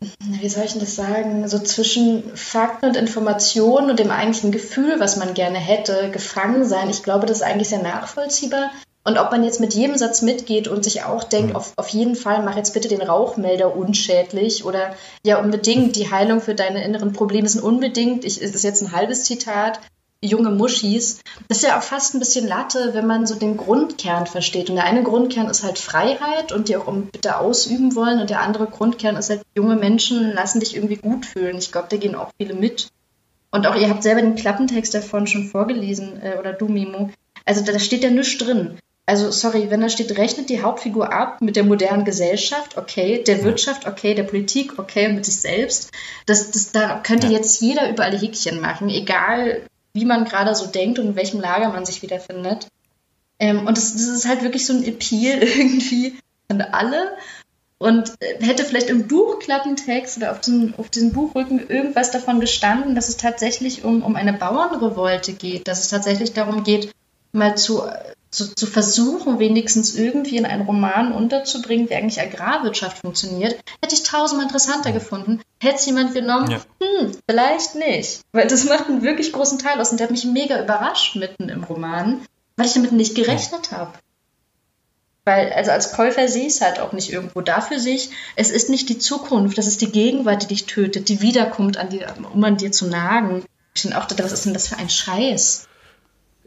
B: wie soll ich denn das sagen, so zwischen Fakten und Informationen und dem eigentlichen Gefühl, was man gerne hätte, gefangen sein. Ich glaube, das ist eigentlich sehr nachvollziehbar. Und ob man jetzt mit jedem Satz mitgeht und sich auch denkt, mhm. auf, auf jeden Fall mach jetzt bitte den Rauchmelder unschädlich oder ja unbedingt, die Heilung für deine inneren Probleme sind unbedingt, ich, ist jetzt ein halbes Zitat, junge Muschis. Das ist ja auch fast ein bisschen Latte, wenn man so den Grundkern versteht. Und der eine Grundkern ist halt Freiheit und die auch bitte ausüben wollen. Und der andere Grundkern ist halt, junge Menschen lassen dich irgendwie gut fühlen. Ich glaube, da gehen auch viele mit. Und auch ihr habt selber den Klappentext davon schon vorgelesen, äh, oder du, Mimo. Also da steht ja nichts drin. Also, sorry, wenn da steht, rechnet die Hauptfigur ab mit der modernen Gesellschaft, okay, der Wirtschaft, okay, der Politik, okay, und mit sich selbst. Das, das, da könnte ja. jetzt jeder überall Häkchen machen, egal wie man gerade so denkt und in welchem Lager man sich wiederfindet. Ähm, und das, das, ist halt wirklich so ein Appeal irgendwie an alle. Und äh, hätte vielleicht im Buchklappentext oder auf, den, auf diesem Buchrücken irgendwas davon gestanden, dass es tatsächlich um, um eine Bauernrevolte geht, dass es tatsächlich darum geht, mal zu, zu, zu versuchen, wenigstens irgendwie in einen Roman unterzubringen, wie eigentlich Agrarwirtschaft funktioniert, hätte ich tausendmal interessanter gefunden. Hätte es jemand genommen? Ja. Hm, vielleicht nicht. Weil das macht einen wirklich großen Teil aus und der hat mich mega überrascht mitten im Roman, weil ich damit nicht gerechnet habe. Weil, also als Käufer sehe ich es halt auch nicht irgendwo. Dafür sehe ich, es ist nicht die Zukunft, das ist die Gegenwart, die dich tötet, die wiederkommt, an die, um an dir zu nagen. Ich finde auch, was ist denn das für ein Scheiß?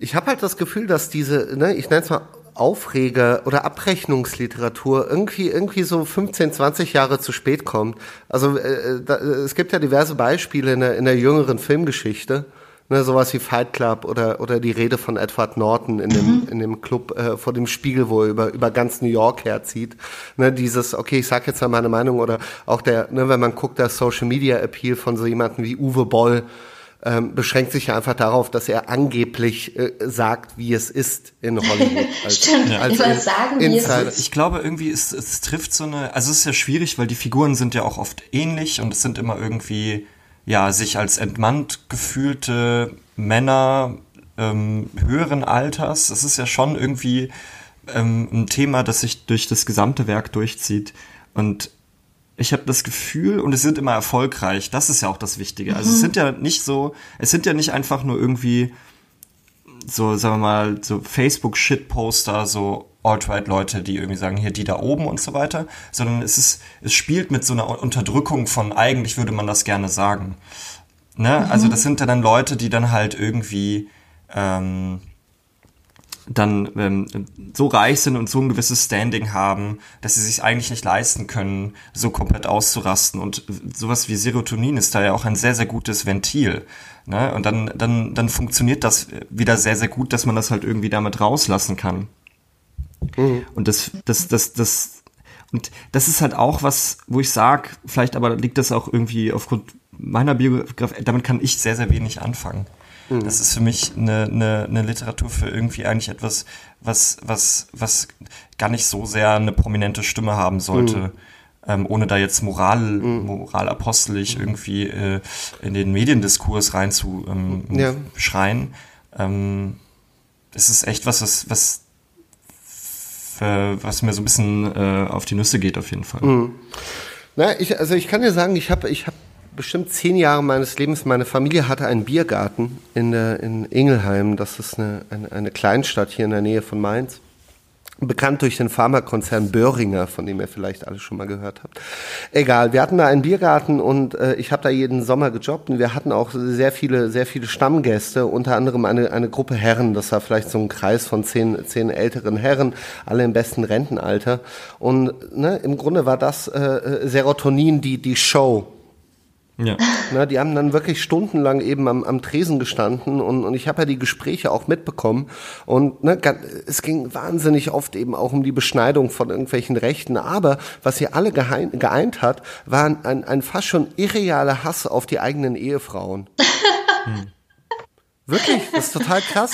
A: Ich habe halt das Gefühl, dass diese, ne, ich nenne es mal Aufreger oder Abrechnungsliteratur irgendwie irgendwie so 15, 20 Jahre zu spät kommt. Also äh, da, es gibt ja diverse Beispiele in der, in der jüngeren Filmgeschichte, Ne, sowas wie Fight Club oder, oder die Rede von Edward Norton in dem, mhm. in dem Club äh, vor dem Spiegel, wo er über, über ganz New York herzieht. Ne, dieses, okay, ich sag jetzt mal meine Meinung oder auch der, ne, wenn man guckt, der Social Media Appeal von so jemandem wie Uwe Boll, ähm, beschränkt sich einfach darauf, dass er angeblich äh, sagt, wie es ist in Hollywood.
B: Als, Stimmt, als ja. sagen, wie es
C: ist. Ich glaube, irgendwie, es, es trifft so eine, also es ist ja schwierig, weil die Figuren sind ja auch oft ähnlich und es sind immer irgendwie ja, sich als entmannt gefühlte Männer ähm, höheren Alters. Das ist ja schon irgendwie ähm, ein Thema, das sich durch das gesamte Werk durchzieht. Und ich habe das Gefühl, und es sind immer erfolgreich, das ist ja auch das Wichtige. Also es mhm. sind ja nicht so, es sind ja nicht einfach nur irgendwie so, sagen wir mal, so Facebook-Shitposter, so Alt-Right-Leute, die irgendwie sagen, hier die da oben und so weiter, sondern es ist, es spielt mit so einer Unterdrückung von eigentlich würde man das gerne sagen. Ne? Mhm. Also das sind ja dann Leute, die dann halt irgendwie ähm, dann ähm, so reich sind und so ein gewisses Standing haben, dass sie sich eigentlich nicht leisten können, so komplett auszurasten. Und sowas wie Serotonin ist da ja auch ein sehr, sehr gutes Ventil. Ne? Und dann, dann, dann funktioniert das wieder sehr, sehr gut, dass man das halt irgendwie damit rauslassen kann. Mhm. Und das, das, das, das, und das ist halt auch was, wo ich sag, vielleicht aber liegt das auch irgendwie aufgrund meiner Biografie, damit kann ich sehr, sehr wenig anfangen. Mhm. Das ist für mich eine, eine, eine Literatur für irgendwie eigentlich etwas, was, was, was gar nicht so sehr eine prominente Stimme haben sollte. Mhm. Ähm, ohne da jetzt Moral, mhm. moralapostelig irgendwie äh, in den Mediendiskurs rein zu ähm, ja. schreien. Ähm, es ist echt was, was, was was mir so ein bisschen äh, auf die Nüsse geht, auf jeden Fall. Mhm.
A: Na, ich, also ich kann dir sagen, ich habe ich hab bestimmt zehn Jahre meines Lebens, meine Familie hatte einen Biergarten in, der, in Ingelheim, das ist eine, eine, eine Kleinstadt hier in der Nähe von Mainz. Bekannt durch den Pharmakonzern Böhringer, von dem ihr vielleicht alle schon mal gehört habt. Egal, wir hatten da einen Biergarten und äh, ich habe da jeden Sommer gejobbt und wir hatten auch sehr viele, sehr viele Stammgäste, unter anderem eine, eine Gruppe Herren, das war vielleicht so ein Kreis von zehn, zehn älteren Herren, alle im besten Rentenalter. Und ne, im Grunde war das äh, äh Serotonin die, die Show ja. Na, die haben dann wirklich stundenlang eben am, am Tresen gestanden und, und ich habe ja die Gespräche auch mitbekommen und ne, es ging wahnsinnig oft eben auch um die Beschneidung von irgendwelchen Rechten, aber was sie alle geheim, geeint hat, war ein, ein fast schon irrealer Hass auf die eigenen Ehefrauen. hm. Wirklich, das ist total krass.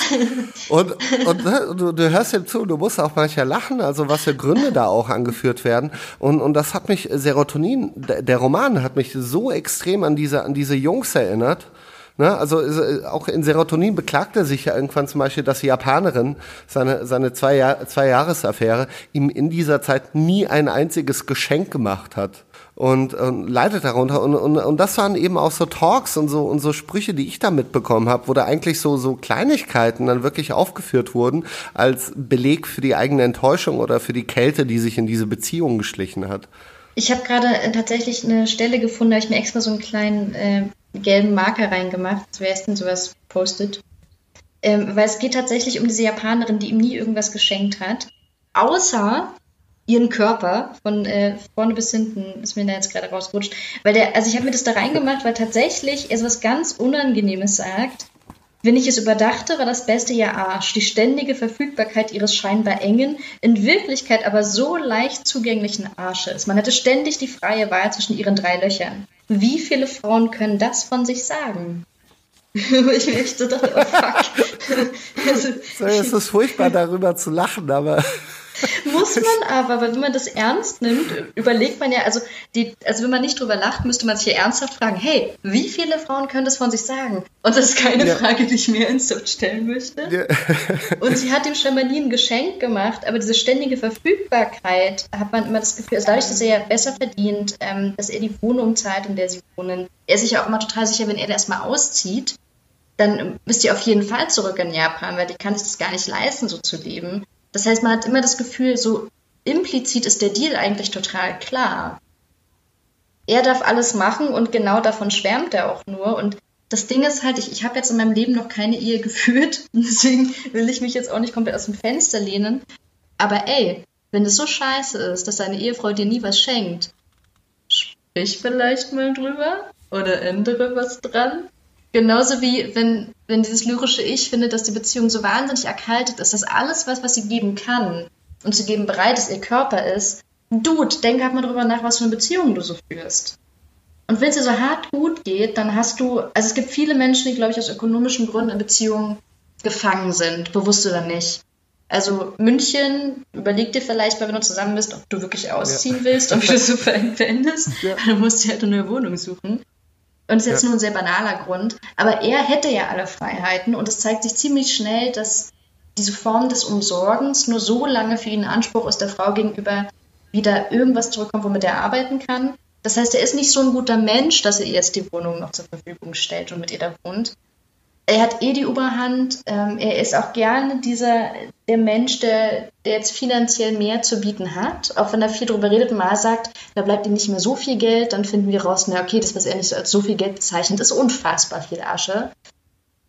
A: Und, und ne, du, du hörst ihm zu, du musst auch manchmal lachen, also was für Gründe da auch angeführt werden. Und, und das hat mich, Serotonin, der Roman hat mich so extrem an diese, an diese Jungs erinnert. Ne, also auch in Serotonin beklagt er sich ja irgendwann zum Beispiel, dass die Japanerin seine, seine zwei, Jahr, zwei Jahresaffäre ihm in dieser Zeit nie ein einziges Geschenk gemacht hat und, und leidet darunter. Und, und, und das waren eben auch so Talks und so, und so Sprüche, die ich da mitbekommen habe, wo da eigentlich so, so Kleinigkeiten dann wirklich aufgeführt wurden als Beleg für die eigene Enttäuschung oder für die Kälte, die sich in diese Beziehung geschlichen hat.
B: Ich habe gerade äh, tatsächlich eine Stelle gefunden, da habe ich mir extra so einen kleinen äh, gelben Marker reingemacht. Wer ist denn sowas postet? Ähm, weil es geht tatsächlich um diese Japanerin, die ihm nie irgendwas geschenkt hat. Außer ihren Körper von äh, vorne bis hinten ist mir da jetzt gerade rausgerutscht. Weil der, also ich habe mir das da reingemacht, weil tatsächlich er was ganz Unangenehmes sagt. Wenn ich es überdachte, war das Beste ja Arsch, die ständige Verfügbarkeit ihres scheinbar engen, in Wirklichkeit aber so leicht zugänglichen Arsches. Man hätte ständig die freie Wahl zwischen ihren drei Löchern. Wie viele Frauen können das von sich sagen? ich so dachte, oh fuck.
A: also, es ist furchtbar darüber zu lachen, aber
B: Muss man aber, weil wenn man das ernst nimmt, überlegt man ja, also, die, also wenn man nicht drüber lacht, müsste man sich ja ernsthaft fragen, hey, wie viele Frauen können das von sich sagen? Und das ist keine ja. Frage, die ich mir ernsthaft stellen möchte. Ja. Und sie hat dem scheinbar nie ein Geschenk gemacht, aber diese ständige Verfügbarkeit hat man immer das Gefühl, also dadurch, dass er ja besser verdient, ähm, dass er die Wohnung zahlt, in der sie wohnen, er ist sich auch immer total sicher, wenn er erstmal auszieht, dann müsst ihr auf jeden Fall zurück in Japan, weil die kann sich das gar nicht leisten, so zu leben. Das heißt, man hat immer das Gefühl, so implizit ist der Deal eigentlich total klar. Er darf alles machen und genau davon schwärmt er auch nur. Und das Ding ist halt, ich, ich habe jetzt in meinem Leben noch keine Ehe geführt, deswegen will ich mich jetzt auch nicht komplett aus dem Fenster lehnen. Aber ey, wenn es so scheiße ist, dass deine Ehefrau dir nie was schenkt, sprich vielleicht mal drüber oder ändere was dran. Genauso wie wenn, wenn dieses lyrische Ich findet, dass die Beziehung so wahnsinnig erkaltet ist, dass alles, was, was sie geben kann und zu geben bereit ist, ihr Körper ist, Dude, denk halt mal drüber nach, was für eine Beziehung du so führst. Und wenn es dir so hart gut geht, dann hast du, also es gibt viele Menschen, die, glaube ich, aus ökonomischen Gründen in Beziehungen gefangen sind, bewusst oder nicht. Also München, überleg dir vielleicht mal, wenn du zusammen bist, ob du wirklich ausziehen ja. willst, ob du das so verendest. Ja. Du musst dir halt eine neue Wohnung suchen. Und das ist jetzt ja. nur ein sehr banaler Grund. Aber er hätte ja alle Freiheiten und es zeigt sich ziemlich schnell, dass diese Form des Umsorgens nur so lange für ihn Anspruch ist, der Frau gegenüber wieder irgendwas zurückkommt, womit er arbeiten kann. Das heißt, er ist nicht so ein guter Mensch, dass er ihr jetzt die Wohnung noch zur Verfügung stellt und mit ihr da wohnt er hat eh die Oberhand. Ähm, er ist auch gerne dieser der Mensch, der, der jetzt finanziell mehr zu bieten hat. Auch wenn er viel darüber redet und mal sagt, da bleibt ihm nicht mehr so viel Geld, dann finden wir raus, na okay, das, was er nicht so als so viel Geld bezeichnet, ist unfassbar viel Asche.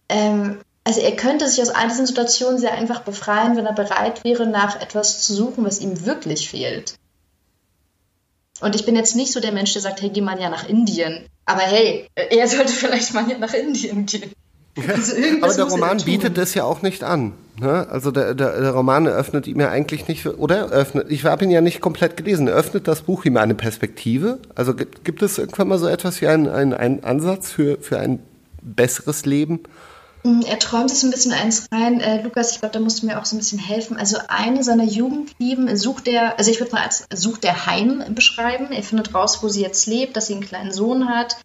B: Ähm, also er könnte sich aus all diesen Situationen sehr einfach befreien, wenn er bereit wäre, nach etwas zu suchen, was ihm wirklich fehlt. Und ich bin jetzt nicht so der Mensch, der sagt, hey, geh mal ja nach Indien. Aber hey, er sollte vielleicht mal ja nach Indien gehen.
A: Also Aber der Roman bietet das ja auch nicht an. Ne? Also der, der, der, Roman eröffnet ihm ja eigentlich nicht, oder? Eröffnet, ich habe ihn ja nicht komplett gelesen. Eröffnet das Buch ihm eine Perspektive? Also gibt, gibt es irgendwann mal so etwas wie einen, einen, einen Ansatz für, für ein besseres Leben?
B: Mm, er träumt sich so ein bisschen eins rein. Äh, Lukas, ich glaube, da musst du mir auch so ein bisschen helfen. Also eine seiner Jugendlieben sucht er, also ich würde mal als sucht er Heim beschreiben. Er findet raus, wo sie jetzt lebt, dass sie einen kleinen Sohn hat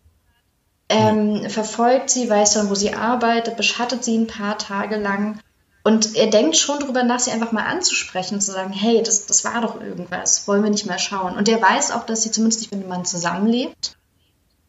B: ähm, verfolgt sie, weiß dann, wo sie arbeitet, beschattet sie ein paar Tage lang. Und er denkt schon darüber nach, sie einfach mal anzusprechen, zu sagen, hey, das, das war doch irgendwas, wollen wir nicht mehr schauen. Und er weiß auch, dass sie zumindest nicht mit dem Mann zusammenlebt.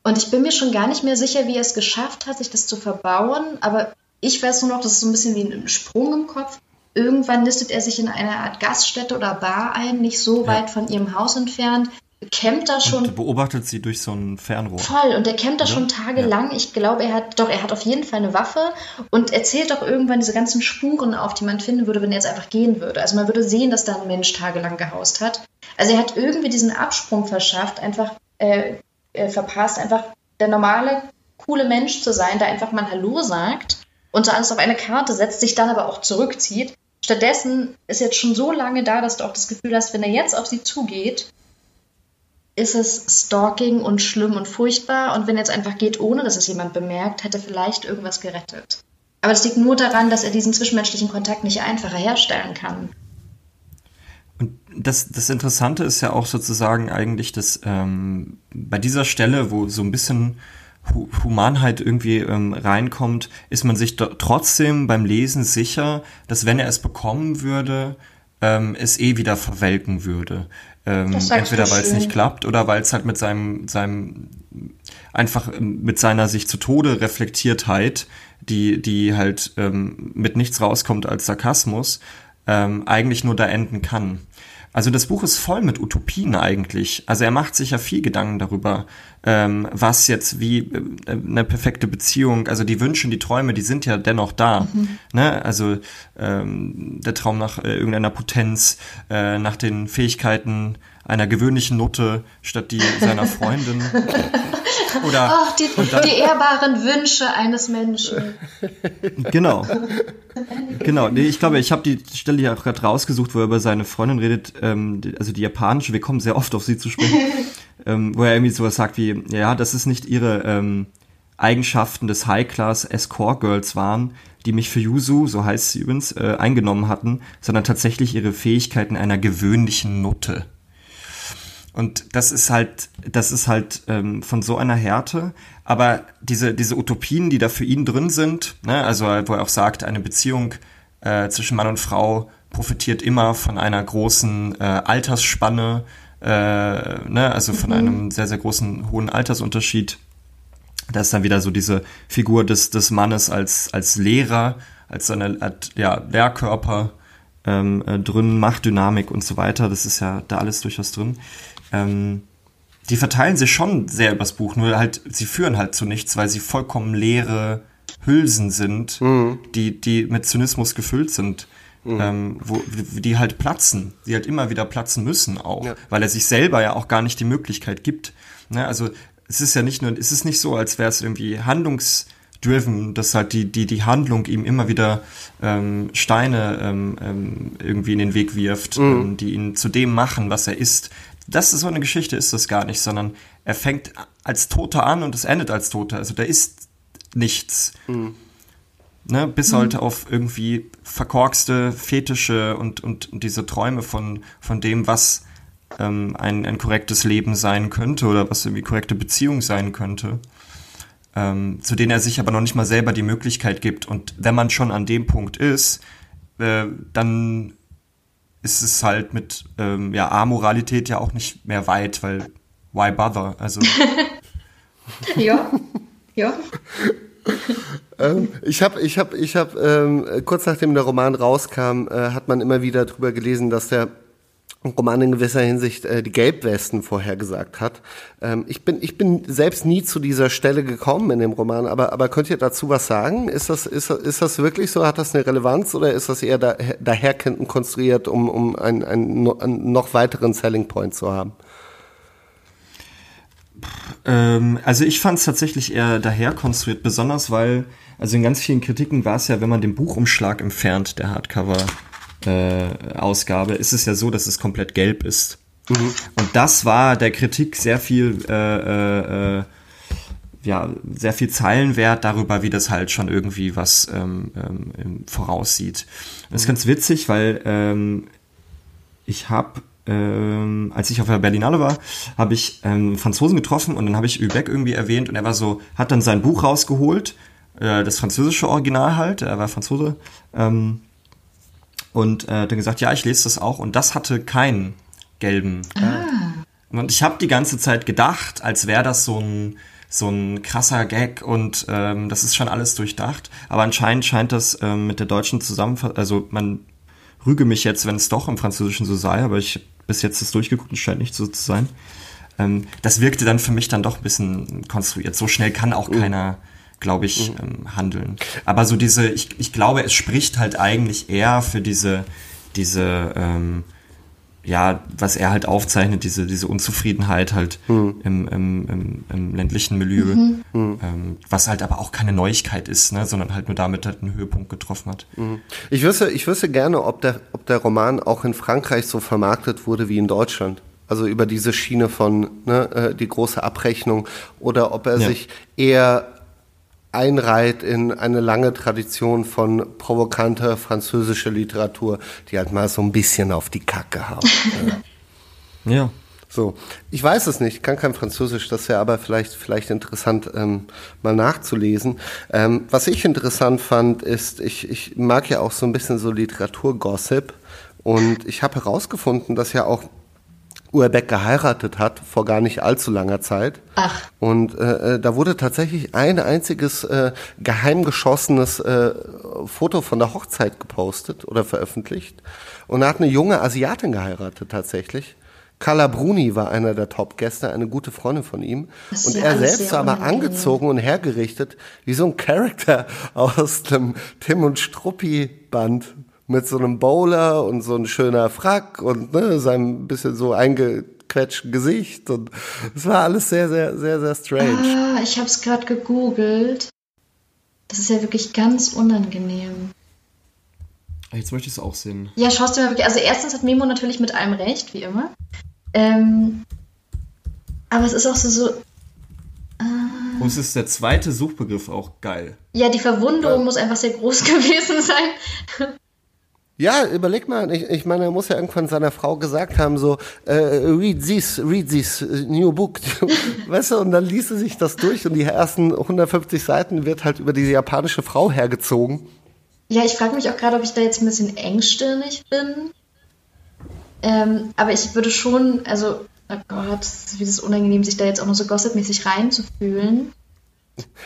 B: Und ich bin mir schon gar nicht mehr sicher, wie er es geschafft hat, sich das zu verbauen. Aber ich weiß nur noch, das ist so ein bisschen wie ein Sprung im Kopf. Irgendwann nistet er sich in eine Art Gaststätte oder Bar ein, nicht so weit von ihrem Haus entfernt campt da schon. Und
C: beobachtet sie durch so ein Fernrohr.
B: Voll, und der campt da ja? schon tagelang. Ja. Ich glaube, er hat, doch, er hat auf jeden Fall eine Waffe und erzählt doch irgendwann diese ganzen Spuren auf, die man finden würde, wenn er jetzt einfach gehen würde. Also man würde sehen, dass da ein Mensch tagelang gehaust hat. Also er hat irgendwie diesen Absprung verschafft, einfach äh, äh, verpasst, einfach der normale, coole Mensch zu sein, der einfach mal Hallo sagt und so alles auf eine Karte setzt, sich dann aber auch zurückzieht. Stattdessen ist jetzt schon so lange da, dass du auch das Gefühl hast, wenn er jetzt auf sie zugeht, ist es Stalking und schlimm und furchtbar. Und wenn jetzt einfach geht, ohne dass es jemand bemerkt, hätte vielleicht irgendwas gerettet. Aber das liegt nur daran, dass er diesen zwischenmenschlichen Kontakt nicht einfacher herstellen kann.
C: Und das, das Interessante ist ja auch sozusagen eigentlich, dass ähm, bei dieser Stelle, wo so ein bisschen Humanheit irgendwie ähm, reinkommt, ist man sich trotzdem beim Lesen sicher, dass wenn er es bekommen würde, ähm, es eh wieder verwelken würde. Ähm, entweder weil es nicht klappt oder weil es halt mit seinem, seinem einfach ähm, mit seiner sich zu Tode Reflektiertheit, die, die halt ähm, mit nichts rauskommt als Sarkasmus, ähm, eigentlich nur da enden kann. Also das Buch ist voll mit Utopien eigentlich. Also er macht sich ja viel Gedanken darüber, ähm, was jetzt wie äh, eine perfekte Beziehung, also die Wünsche und die Träume, die sind ja dennoch da. Mhm. Ne? Also ähm, der Traum nach äh, irgendeiner Potenz, äh, nach den Fähigkeiten einer gewöhnlichen Nutte statt die seiner Freundin.
B: Oder Ach, die, dann, die ehrbaren Wünsche eines Menschen.
C: Genau. Genau. Nee, ich glaube, ich habe die Stelle ja auch gerade rausgesucht, wo er über seine Freundin redet, ähm, also die japanische, wir kommen sehr oft auf sie zu sprechen, ähm, wo er irgendwie sowas sagt wie, ja, das ist nicht ihre ähm, Eigenschaften des High-Class Escort Girls waren, die mich für Yuzu, so heißt sie übrigens, äh, eingenommen hatten, sondern tatsächlich ihre Fähigkeiten einer gewöhnlichen Nutte. Und das ist halt, das ist halt ähm, von so einer Härte. Aber diese, diese Utopien, die da für ihn drin sind, ne, also wo er auch sagt, eine Beziehung äh, zwischen Mann und Frau profitiert immer von einer großen äh, Altersspanne, äh, ne, also von mhm. einem sehr, sehr großen hohen Altersunterschied. Da ist dann wieder so diese Figur des, des Mannes als, als Lehrer, als seine ja, Lehrkörper ähm, äh, drin, Machtdynamik und so weiter. Das ist ja da alles durchaus drin ähm, die verteilen sich schon sehr übers Buch, nur halt, sie führen halt zu nichts, weil sie vollkommen leere Hülsen sind, mhm. die, die mit Zynismus gefüllt sind. Mhm. Ähm, wo, die halt platzen, die halt immer wieder platzen müssen auch, ja. weil er sich selber ja auch gar nicht die Möglichkeit gibt. Ne? Also es ist ja nicht nur, es ist nicht so, als wäre es irgendwie handlungs driven, dass halt die, die, die Handlung ihm immer wieder ähm, Steine ähm, ähm, irgendwie in den Weg wirft, mhm. ähm, die ihn zu dem machen, was er ist. Das ist so eine Geschichte, ist das gar nicht, sondern er fängt als Toter an und es endet als Toter. Also da ist nichts. Mhm. Ne, bis mhm. halt auf irgendwie verkorkste Fetische und, und, diese Träume von, von dem, was ähm, ein, ein korrektes Leben sein könnte oder was irgendwie korrekte Beziehung sein könnte, ähm, zu denen er sich aber noch nicht mal selber die Möglichkeit gibt. Und wenn man schon an dem Punkt ist, äh, dann ist es halt mit ähm, ja, Amoralität ja auch nicht mehr weit, weil why bother? Also.
B: ja, ja.
A: ähm, ich habe, ich habe, ich habe ähm, kurz nachdem der Roman rauskam, äh, hat man immer wieder drüber gelesen, dass der Roman in gewisser Hinsicht äh, die Gelbwesten vorhergesagt hat. Ähm, ich bin ich bin selbst nie zu dieser Stelle gekommen in dem Roman, aber aber könnt ihr dazu was sagen? Ist das ist ist das wirklich so? Hat das eine Relevanz oder ist das eher da, daherkennend konstruiert, um um einen, einen, einen noch weiteren Selling Point zu haben?
C: Ähm, also ich fand es tatsächlich eher daher konstruiert, besonders weil also in ganz vielen Kritiken war es ja, wenn man den Buchumschlag entfernt, der Hardcover äh, ist es ja so, dass es komplett gelb ist. Mhm. Und das war der Kritik sehr viel, äh, äh, äh, ja, sehr viel Zeilenwert darüber, wie das halt schon irgendwie was ähm, ähm, voraussieht. Das ist mhm. ganz witzig, weil ähm, ich habe ähm, als ich auf der Berlinale war, habe ich ähm, Franzosen getroffen und dann habe ich Übeck irgendwie erwähnt und er war so, hat dann sein Buch rausgeholt, äh, das französische Original halt, er war Franzose, ähm, und äh, dann gesagt, ja, ich lese das auch. Und das hatte keinen gelben. Ah. Und ich habe die ganze Zeit gedacht, als wäre das so ein so ein krasser Gag und ähm, das ist schon alles durchdacht. Aber anscheinend scheint das ähm, mit der deutschen Zusammenfassung, also man rüge mich jetzt, wenn es doch im Französischen so sei, aber ich bis jetzt das durchgeguckt und scheint nicht so zu sein. Ähm, das wirkte dann für mich dann doch ein bisschen konstruiert. So schnell kann auch mhm. keiner glaube ich, mhm. ähm, handeln. Aber so diese, ich, ich glaube, es spricht halt eigentlich eher für diese, diese, ähm, ja, was er halt aufzeichnet, diese, diese Unzufriedenheit halt mhm. im, im, im, im, ländlichen Milieu, mhm. mhm. ähm, was halt aber auch keine Neuigkeit ist, ne, sondern halt nur damit halt einen Höhepunkt getroffen hat.
A: Mhm. Ich wüsste, ich wüsste gerne, ob der, ob der Roman auch in Frankreich so vermarktet wurde wie in Deutschland. Also über diese Schiene von ne, äh, die große Abrechnung oder ob er ja. sich eher einreiht in eine lange Tradition von provokanter französischer Literatur, die halt mal so ein bisschen auf die Kacke haut.
C: ja.
A: So, ich weiß es nicht, kann kein Französisch, das wäre aber vielleicht vielleicht interessant ähm, mal nachzulesen. Ähm, was ich interessant fand, ist, ich, ich mag ja auch so ein bisschen so Literaturgossip und ich habe herausgefunden, dass ja auch Urbeck geheiratet hat vor gar nicht allzu langer Zeit.
B: Ach.
A: Und äh, äh, da wurde tatsächlich ein einziges äh, geheim geschossenes äh, Foto von der Hochzeit gepostet oder veröffentlicht. Und er hat eine junge Asiatin geheiratet tatsächlich. Carla Bruni war einer der Top-Gäste, eine gute Freundin von ihm. Und er selbst war aber angezogen und hergerichtet wie so ein Charakter aus dem Tim und Struppi-Band mit so einem Bowler und so ein schöner Frack und ne, seinem bisschen so eingequetschten Gesicht und es war alles sehr, sehr, sehr, sehr strange.
B: Ah, ich habe es gerade gegoogelt. Das ist ja wirklich ganz unangenehm.
C: Jetzt möchte ich es auch sehen.
B: Ja, schaust du mal wirklich. Also erstens hat Memo natürlich mit allem recht, wie immer. Ähm, aber es ist auch so, so
C: und ah. es ist der zweite Suchbegriff auch geil.
B: Ja, die Verwunderung ja. muss einfach sehr groß gewesen sein.
A: Ja, überleg mal, ich, ich meine, er muss ja irgendwann seiner Frau gesagt haben, so, äh, read this, read this, new book. weißt du, und dann ließ sie sich das durch und die ersten 150 Seiten wird halt über diese japanische Frau hergezogen.
B: Ja, ich frage mich auch gerade, ob ich da jetzt ein bisschen engstirnig bin. Ähm, aber ich würde schon, also, oh Gott, wie ist es unangenehm, sich da jetzt auch noch so gossipmäßig reinzufühlen.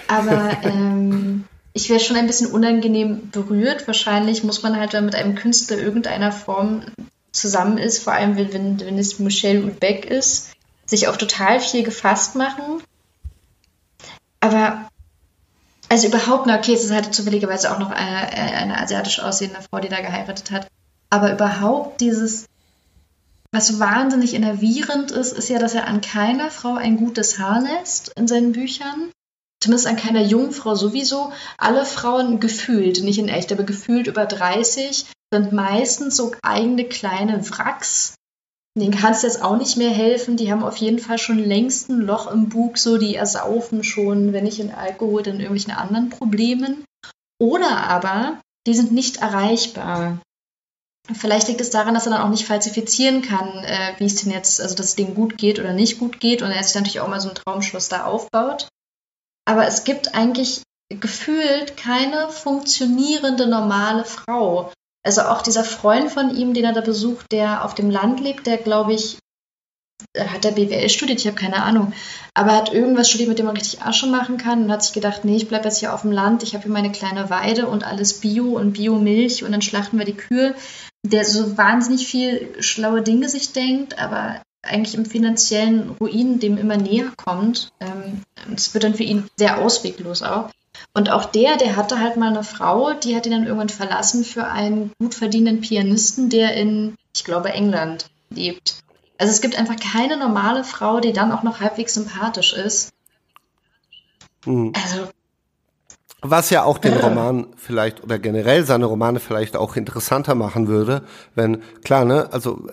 B: Aber, ähm, ich wäre schon ein bisschen unangenehm berührt. Wahrscheinlich muss man halt, wenn mit einem Künstler irgendeiner Form zusammen ist, vor allem wenn, wenn, es Michelle Houellebecq ist, sich auch total viel gefasst machen. Aber, also überhaupt, na okay, es ist halt zufälligerweise auch noch eine, eine asiatisch aussehende Frau, die da geheiratet hat. Aber überhaupt dieses, was wahnsinnig innervierend ist, ist ja, dass er an keiner Frau ein gutes Haar lässt in seinen Büchern zumindest an keiner jungen Frau sowieso, alle Frauen gefühlt, nicht in echt, aber gefühlt über 30, sind meistens so eigene kleine Wracks. Den kannst du jetzt auch nicht mehr helfen. Die haben auf jeden Fall schon längst ein Loch im Bug, so die ersaufen schon, wenn nicht in Alkohol, dann irgendwelchen anderen Problemen. Oder aber, die sind nicht erreichbar. Vielleicht liegt es daran, dass er dann auch nicht falsifizieren kann, äh, wie es denn jetzt, also dass es denen gut geht oder nicht gut geht und er sich natürlich auch mal so ein Traumschloss da aufbaut. Aber es gibt eigentlich gefühlt keine funktionierende normale Frau. Also auch dieser Freund von ihm, den er da besucht, der auf dem Land lebt, der glaube ich, hat der BWL studiert, ich habe keine Ahnung, aber hat irgendwas studiert, mit dem man richtig Asche machen kann und hat sich gedacht, nee, ich bleibe jetzt hier auf dem Land, ich habe hier meine kleine Weide und alles Bio und Biomilch und dann schlachten wir die Kühe. Der so wahnsinnig viel schlaue Dinge sich denkt, aber eigentlich im finanziellen Ruin dem immer näher kommt. Ähm, es wird dann für ihn sehr ausweglos auch. Und auch der, der hatte halt mal eine Frau, die hat ihn dann irgendwann verlassen für einen gut verdienenden Pianisten, der in, ich glaube, England lebt. Also es gibt einfach keine normale Frau, die dann auch noch halbwegs sympathisch ist.
A: Mhm. Also was ja auch den Roman vielleicht oder generell seine Romane vielleicht auch interessanter machen würde, wenn, klar, ne, also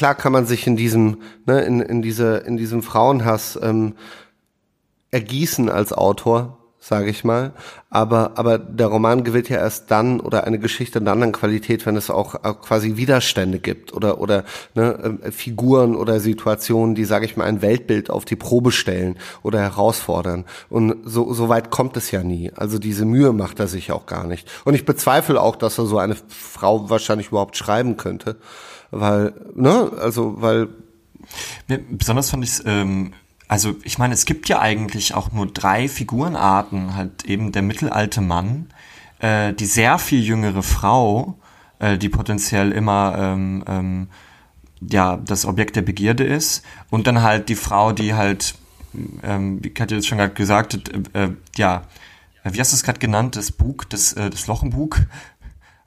A: klar kann man sich in diesem, ne, in, in diese, in diesem Frauenhass ähm, ergießen als Autor, sage ich mal. Aber, aber der Roman gewinnt ja erst dann oder eine Geschichte dann an Qualität, wenn es auch, quasi Widerstände gibt oder, oder ne, äh, Figuren oder Situationen, die, sage ich mal, ein Weltbild auf die Probe stellen oder herausfordern. Und so, so weit kommt es ja nie. Also diese Mühe macht er sich auch gar nicht. Und ich bezweifle auch, dass er so eine Frau wahrscheinlich überhaupt schreiben könnte. Weil, ne, also, weil.
C: Besonders fand ich ähm, also ich meine, es gibt ja eigentlich auch nur drei Figurenarten, halt eben der mittelalte Mann, äh, die sehr viel jüngere Frau, äh, die potenziell immer ähm, ähm, ja das Objekt der Begierde ist, und dann halt die Frau, die halt, ähm, wie Katja jetzt schon gerade gesagt hat, äh, äh ja, wie hast du es gerade genannt, das Bug, das, äh, das Loch im Bug,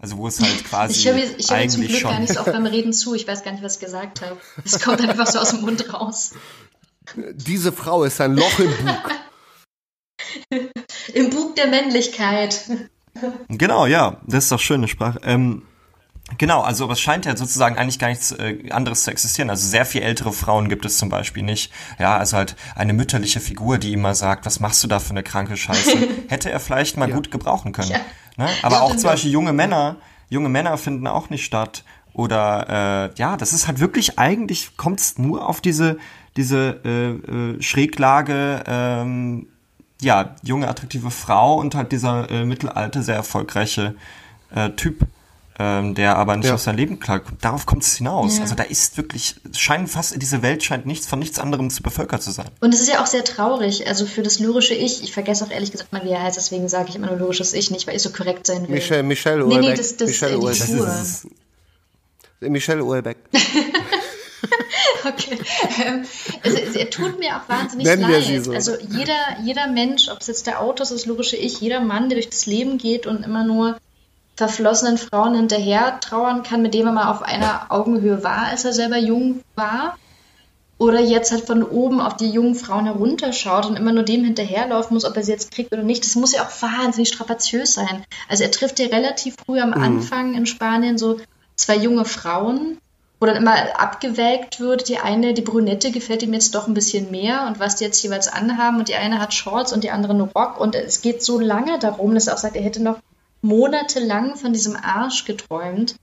C: also wo es halt quasi.
B: Ich höre ich hör zum Glück gar nicht so oft beim Reden zu. Ich weiß gar nicht, was ich gesagt habe. Es kommt einfach so aus dem Mund raus.
A: Diese Frau ist ein Loch im Bug.
B: Im Bug der Männlichkeit.
C: Genau, ja, das ist doch schöne Sprache. Ähm, genau, also es scheint ja sozusagen eigentlich gar nichts äh, anderes zu existieren. Also sehr viel ältere Frauen gibt es zum Beispiel nicht. Ja, also halt eine mütterliche Figur, die immer sagt, was machst du da für eine kranke Scheiße, hätte er vielleicht mal ja. gut gebrauchen können. Ja. Ne? Aber auch zum Beispiel junge Männer, junge Männer finden auch nicht statt. Oder äh, ja, das ist halt wirklich eigentlich kommt es nur auf diese diese äh, äh, Schräglage, ähm, ja, junge, attraktive Frau und halt dieser äh, mittelalte, sehr erfolgreiche äh, Typ, ähm, der aber nicht ja. aus seinem Leben klarkommt. Darauf kommt es hinaus. Ja. Also da ist wirklich, scheint fast, diese Welt scheint nichts von nichts anderem zu bevölkert zu sein.
B: Und es ist ja auch sehr traurig, also für das lyrische Ich, ich vergesse auch ehrlich gesagt mal, wie er heißt, deswegen sage ich immer nur lyrisches Ich nicht, weil ich so korrekt sein will.
A: Michel, Michel
B: Uelbeck. Nee, nee, das, das, Michel
A: äh, die
B: Uelbeck.
A: Michel Uelbeck.
B: okay. Ähm, es, es, tut mir auch wahnsinnig Nennen leid. So. Also jeder, jeder Mensch, ob es jetzt der Autor ist, das lyrische Ich, jeder Mann, der durch das Leben geht und immer nur verflossenen Frauen hinterher trauern kann, mit dem er mal auf einer Augenhöhe war, als er selber jung war. Oder jetzt halt von oben auf die jungen Frauen herunterschaut und immer nur dem hinterherlaufen muss, ob er sie jetzt kriegt oder nicht. Das muss ja auch wahnsinnig strapaziös sein. Also er trifft ja relativ früh am mhm. Anfang in Spanien so zwei junge Frauen, wo dann immer abgewägt wird, die eine, die Brünette gefällt ihm jetzt doch ein bisschen mehr und was die jetzt jeweils anhaben und die eine hat Shorts und die andere einen Rock und es geht so lange darum, dass er auch sagt, er hätte noch monatelang von diesem Arsch geträumt.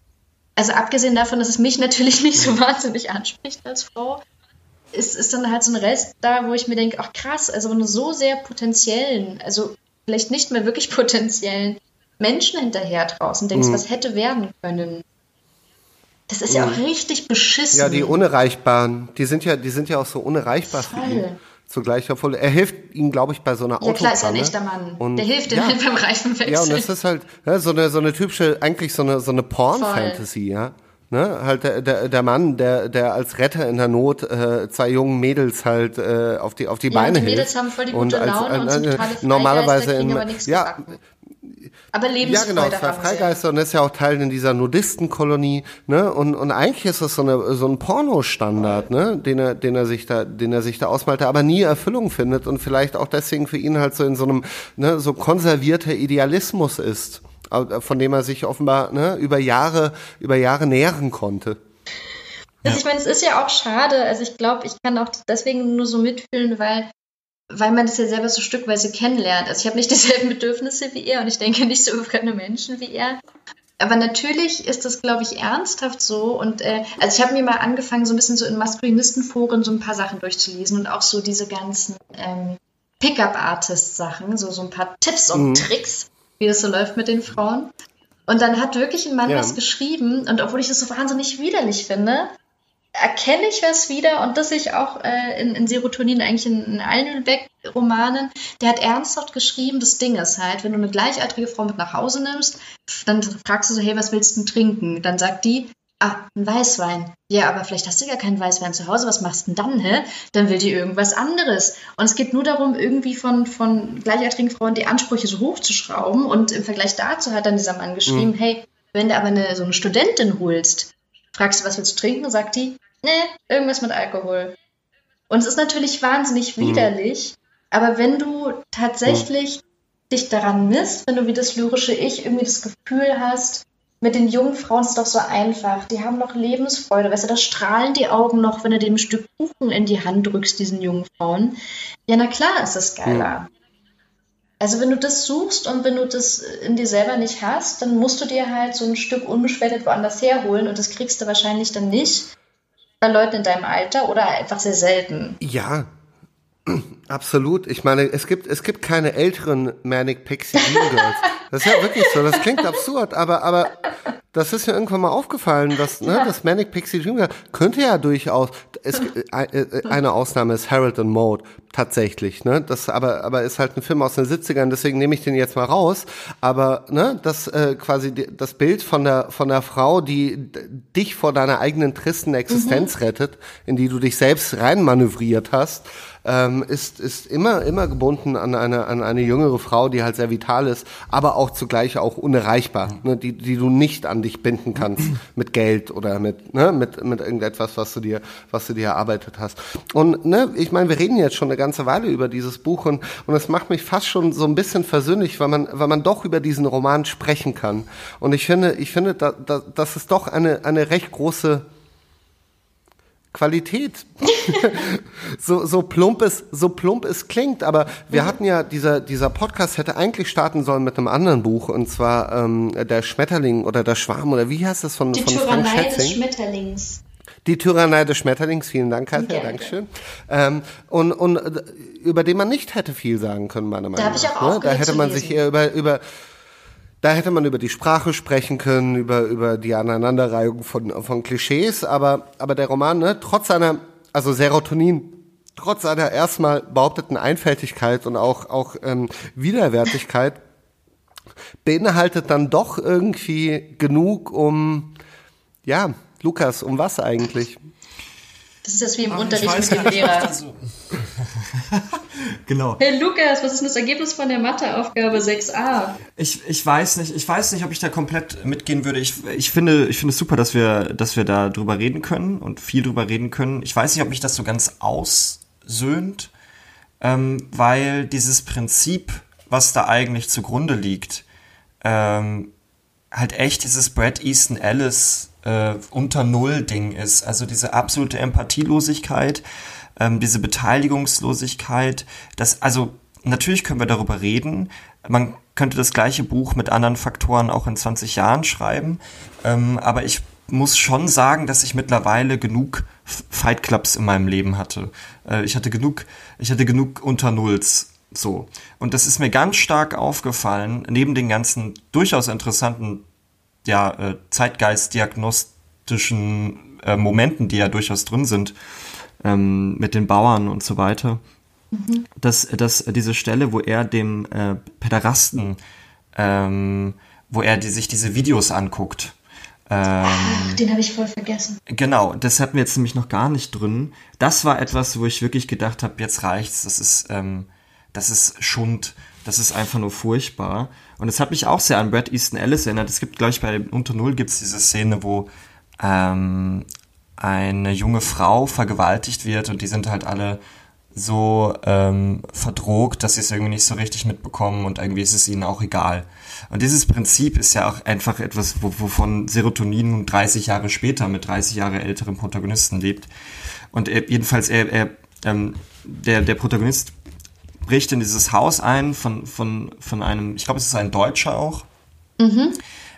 B: Also abgesehen davon, dass es mich natürlich nicht so wahnsinnig anspricht als Frau, ist, ist dann halt so ein Rest da, wo ich mir denke, ach krass, also wenn du so sehr potenziellen, also vielleicht nicht mehr wirklich potenziellen Menschen hinterher draußen denkst, mhm. was hätte werden können. Das ist ja auch richtig beschissen.
A: Ja, die Unerreichbaren, die sind ja, die sind ja auch so unerreichbar Voll. für ihn. Zugleich, obwohl er hilft ihm, glaube ich, bei so einer
B: Autopanne. Ja, klar, ist ein echter Mann. Und, Der hilft ihm ja, halt beim Reifenwechsel.
A: Ja, und das ist halt ja, so eine so eine typische, eigentlich so eine so eine Porn-Fantasy, ja. Ne, halt der, der, der Mann, der, der als Retter in der Not äh, zwei jungen Mädels halt äh, auf die auf die ja, Beine
B: die
A: Mädels
B: hilft. haben voll die gute Laune und,
A: und, und sind totale normalerweise in, ja,
B: aber Lebensfreude
A: Ja, genau, zwei Freigeister und ist ja auch Teil in dieser Nudistenkolonie, ne? Und, und eigentlich ist das so, eine, so ein Pornostandard, ne? Den er, den er sich da, den er sich da ausmalt, der aber nie Erfüllung findet und vielleicht auch deswegen für ihn halt so in so einem, ne, so konservierter Idealismus ist, von dem er sich offenbar, ne, über Jahre, über Jahre nähren konnte.
B: Also ich meine, es ist ja auch schade. Also ich glaube, ich kann auch deswegen nur so mitfühlen, weil weil man das ja selber so stückweise kennenlernt. Also ich habe nicht dieselben Bedürfnisse wie er und ich denke nicht so über fremde Menschen wie er. Aber natürlich ist das, glaube ich, ernsthaft so. Und äh, also ich habe mir mal angefangen, so ein bisschen so in Maskulinistenforen so ein paar Sachen durchzulesen und auch so diese ganzen ähm, Pickup-Artist-Sachen, so, so ein paar Tipps und mhm. Tricks, wie das so läuft mit den Frauen. Und dann hat wirklich ein Mann ja. was geschrieben und obwohl ich das so wahnsinnig widerlich finde, erkenne ich was wieder und das ich auch äh, in, in Serotonin, eigentlich in, in allen Beck-Romanen. Der hat ernsthaft geschrieben, das Ding ist halt, wenn du eine gleichaltrige Frau mit nach Hause nimmst, dann fragst du so, hey, was willst du denn trinken? Dann sagt die, ah, ein Weißwein. Ja, aber vielleicht hast du ja keinen Weißwein zu Hause, was machst du denn dann, hä? Dann will die irgendwas anderes. Und es geht nur darum, irgendwie von, von gleichaltrigen Frauen die Ansprüche so hochzuschrauben und im Vergleich dazu hat dann dieser Mann geschrieben, mhm. hey, wenn du aber eine, so eine Studentin holst, Fragst du, was willst du trinken? Sagt die, nee, irgendwas mit Alkohol. Und es ist natürlich wahnsinnig mhm. widerlich, aber wenn du tatsächlich mhm. dich daran misst, wenn du wie das lyrische Ich irgendwie das Gefühl hast, mit den jungen Frauen ist es doch so einfach. Die haben noch Lebensfreude. Weißt du, da strahlen die Augen noch, wenn du dem Stück Kuchen in die Hand drückst, diesen jungen Frauen. Ja, na klar ist es geiler. Mhm. Also wenn du das suchst und wenn du das in dir selber nicht hast, dann musst du dir halt so ein Stück unbeschwert woanders herholen und das kriegst du wahrscheinlich dann nicht bei Leuten in deinem Alter oder einfach sehr selten.
A: Ja, absolut. Ich meine, es gibt, es gibt keine älteren Manic Pixie Dream Girls. Das ist ja wirklich so. Das klingt absurd, aber, aber das ist mir irgendwann mal aufgefallen, dass ne, das Manic Pixie Dream könnte ja durchaus. Es, äh, äh, eine Ausnahme ist Harold and Mode tatsächlich. Ne, das aber, aber ist halt ein Film aus den 70ern. Deswegen nehme ich den jetzt mal raus. Aber ne, das äh, quasi das Bild von der von der Frau, die dich vor deiner eigenen tristen Existenz mhm. rettet, in die du dich selbst reinmanövriert hast ähm, ist, ist immer, immer gebunden an eine, an eine jüngere Frau, die halt sehr vital ist, aber auch zugleich auch unerreichbar, ne, die, die du nicht an dich binden kannst mit Geld oder mit, ne, mit, mit irgendetwas, was du dir, was du dir erarbeitet hast. Und ne, ich meine, wir reden jetzt schon eine ganze Weile über dieses Buch und, und es macht mich fast schon so ein bisschen versöhnlich, weil man, weil man doch über diesen Roman sprechen kann. Und ich finde, ich finde, da, da, das ist doch eine, eine recht große Qualität. so, so plump es, so plump es klingt, aber wir mhm. hatten ja, dieser, dieser Podcast hätte eigentlich starten sollen mit einem anderen Buch, und zwar ähm, der Schmetterling oder der Schwarm, oder wie heißt das von,
B: Die
A: von
B: Tyrannei Frank Schätzing? des Schmetterlings.
A: Die Tyrannei des Schmetterlings, vielen Dank, Katja, ja, Dankeschön. Ähm, und, und äh, über den man nicht hätte viel sagen können, meiner Meinung nach. Da, ich auch ne? da hätte man sich eher über, über da hätte man über die Sprache sprechen können, über, über die Aneinanderreihung von, von Klischees, aber, aber der Roman, ne, trotz seiner, also Serotonin, trotz seiner erstmal behaupteten Einfältigkeit und auch, auch ähm, Widerwärtigkeit, beinhaltet dann doch irgendwie genug, um, ja, Lukas, um was eigentlich?
B: Das ist das wie im Ach, Unterricht mit dem Lehrer. Also. genau. Hey Lukas, was ist denn das Ergebnis von der Matheaufgabe 6a?
C: Ich, ich weiß nicht, ich weiß nicht, ob ich da komplett mitgehen würde. Ich, ich finde, ich finde es super, dass wir, dass wir da drüber reden können und viel drüber reden können. Ich weiß nicht, ob mich das so ganz aussöhnt, ähm, weil dieses Prinzip, was da eigentlich zugrunde liegt, ähm, halt echt dieses Brad Easton Ellis äh, unter Null Ding ist. Also diese absolute Empathielosigkeit, ähm, diese Beteiligungslosigkeit. Das, also natürlich können wir darüber reden. Man könnte das gleiche Buch mit anderen Faktoren auch in 20 Jahren schreiben. Ähm, aber ich muss schon sagen, dass ich mittlerweile genug Fight Clubs in meinem Leben hatte. Äh, ich hatte genug, ich hatte genug unter Nulls. So. Und das ist mir ganz stark aufgefallen, neben den ganzen durchaus interessanten ja, äh, zeitgeistdiagnostischen äh, Momenten, die ja durchaus drin sind, ähm, mit den Bauern und so weiter, mhm. dass, dass diese Stelle, wo er dem äh, Pederasten, ähm, wo er die, sich diese Videos anguckt,
B: ähm, Ach, den habe ich voll vergessen.
C: Genau, das hatten wir jetzt nämlich noch gar nicht drin. Das war etwas, wo ich wirklich gedacht habe, jetzt reicht's. Das ist, ähm, das ist Schund Das ist einfach nur furchtbar. Und es hat mich auch sehr an Brad Easton Ellis erinnert. Es gibt, glaube ich, bei Unter Null gibt es diese Szene, wo ähm, eine junge Frau vergewaltigt wird und die sind halt alle so ähm, verdrogt, dass sie es irgendwie nicht so richtig mitbekommen und irgendwie ist es ihnen auch egal. Und dieses Prinzip ist ja auch einfach etwas, wovon Serotonin nun 30 Jahre später mit 30 Jahre älteren Protagonisten lebt. Und er, jedenfalls, er, er ähm, der, der Protagonist bricht in dieses Haus ein von, von, von einem, ich glaube, es ist ein Deutscher auch. Mhm.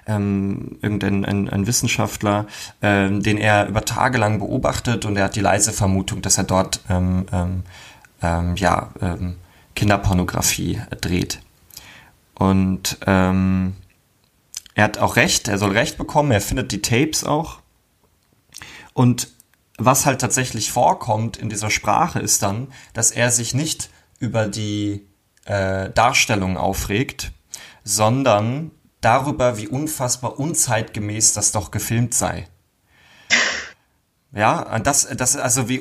C: Ähm, irgendein ein, ein Wissenschaftler, ähm, den er über Tage lang beobachtet und er hat die leise Vermutung, dass er dort ähm, ähm, ähm ja, ähm, Kinderpornografie dreht. Und ähm, er hat auch recht, er soll recht bekommen, er findet die Tapes auch. Und was halt tatsächlich vorkommt in dieser Sprache ist dann, dass er sich nicht über die äh, Darstellung aufregt, sondern darüber, wie unfassbar unzeitgemäß das doch gefilmt sei. Ja, und das, das, also wie,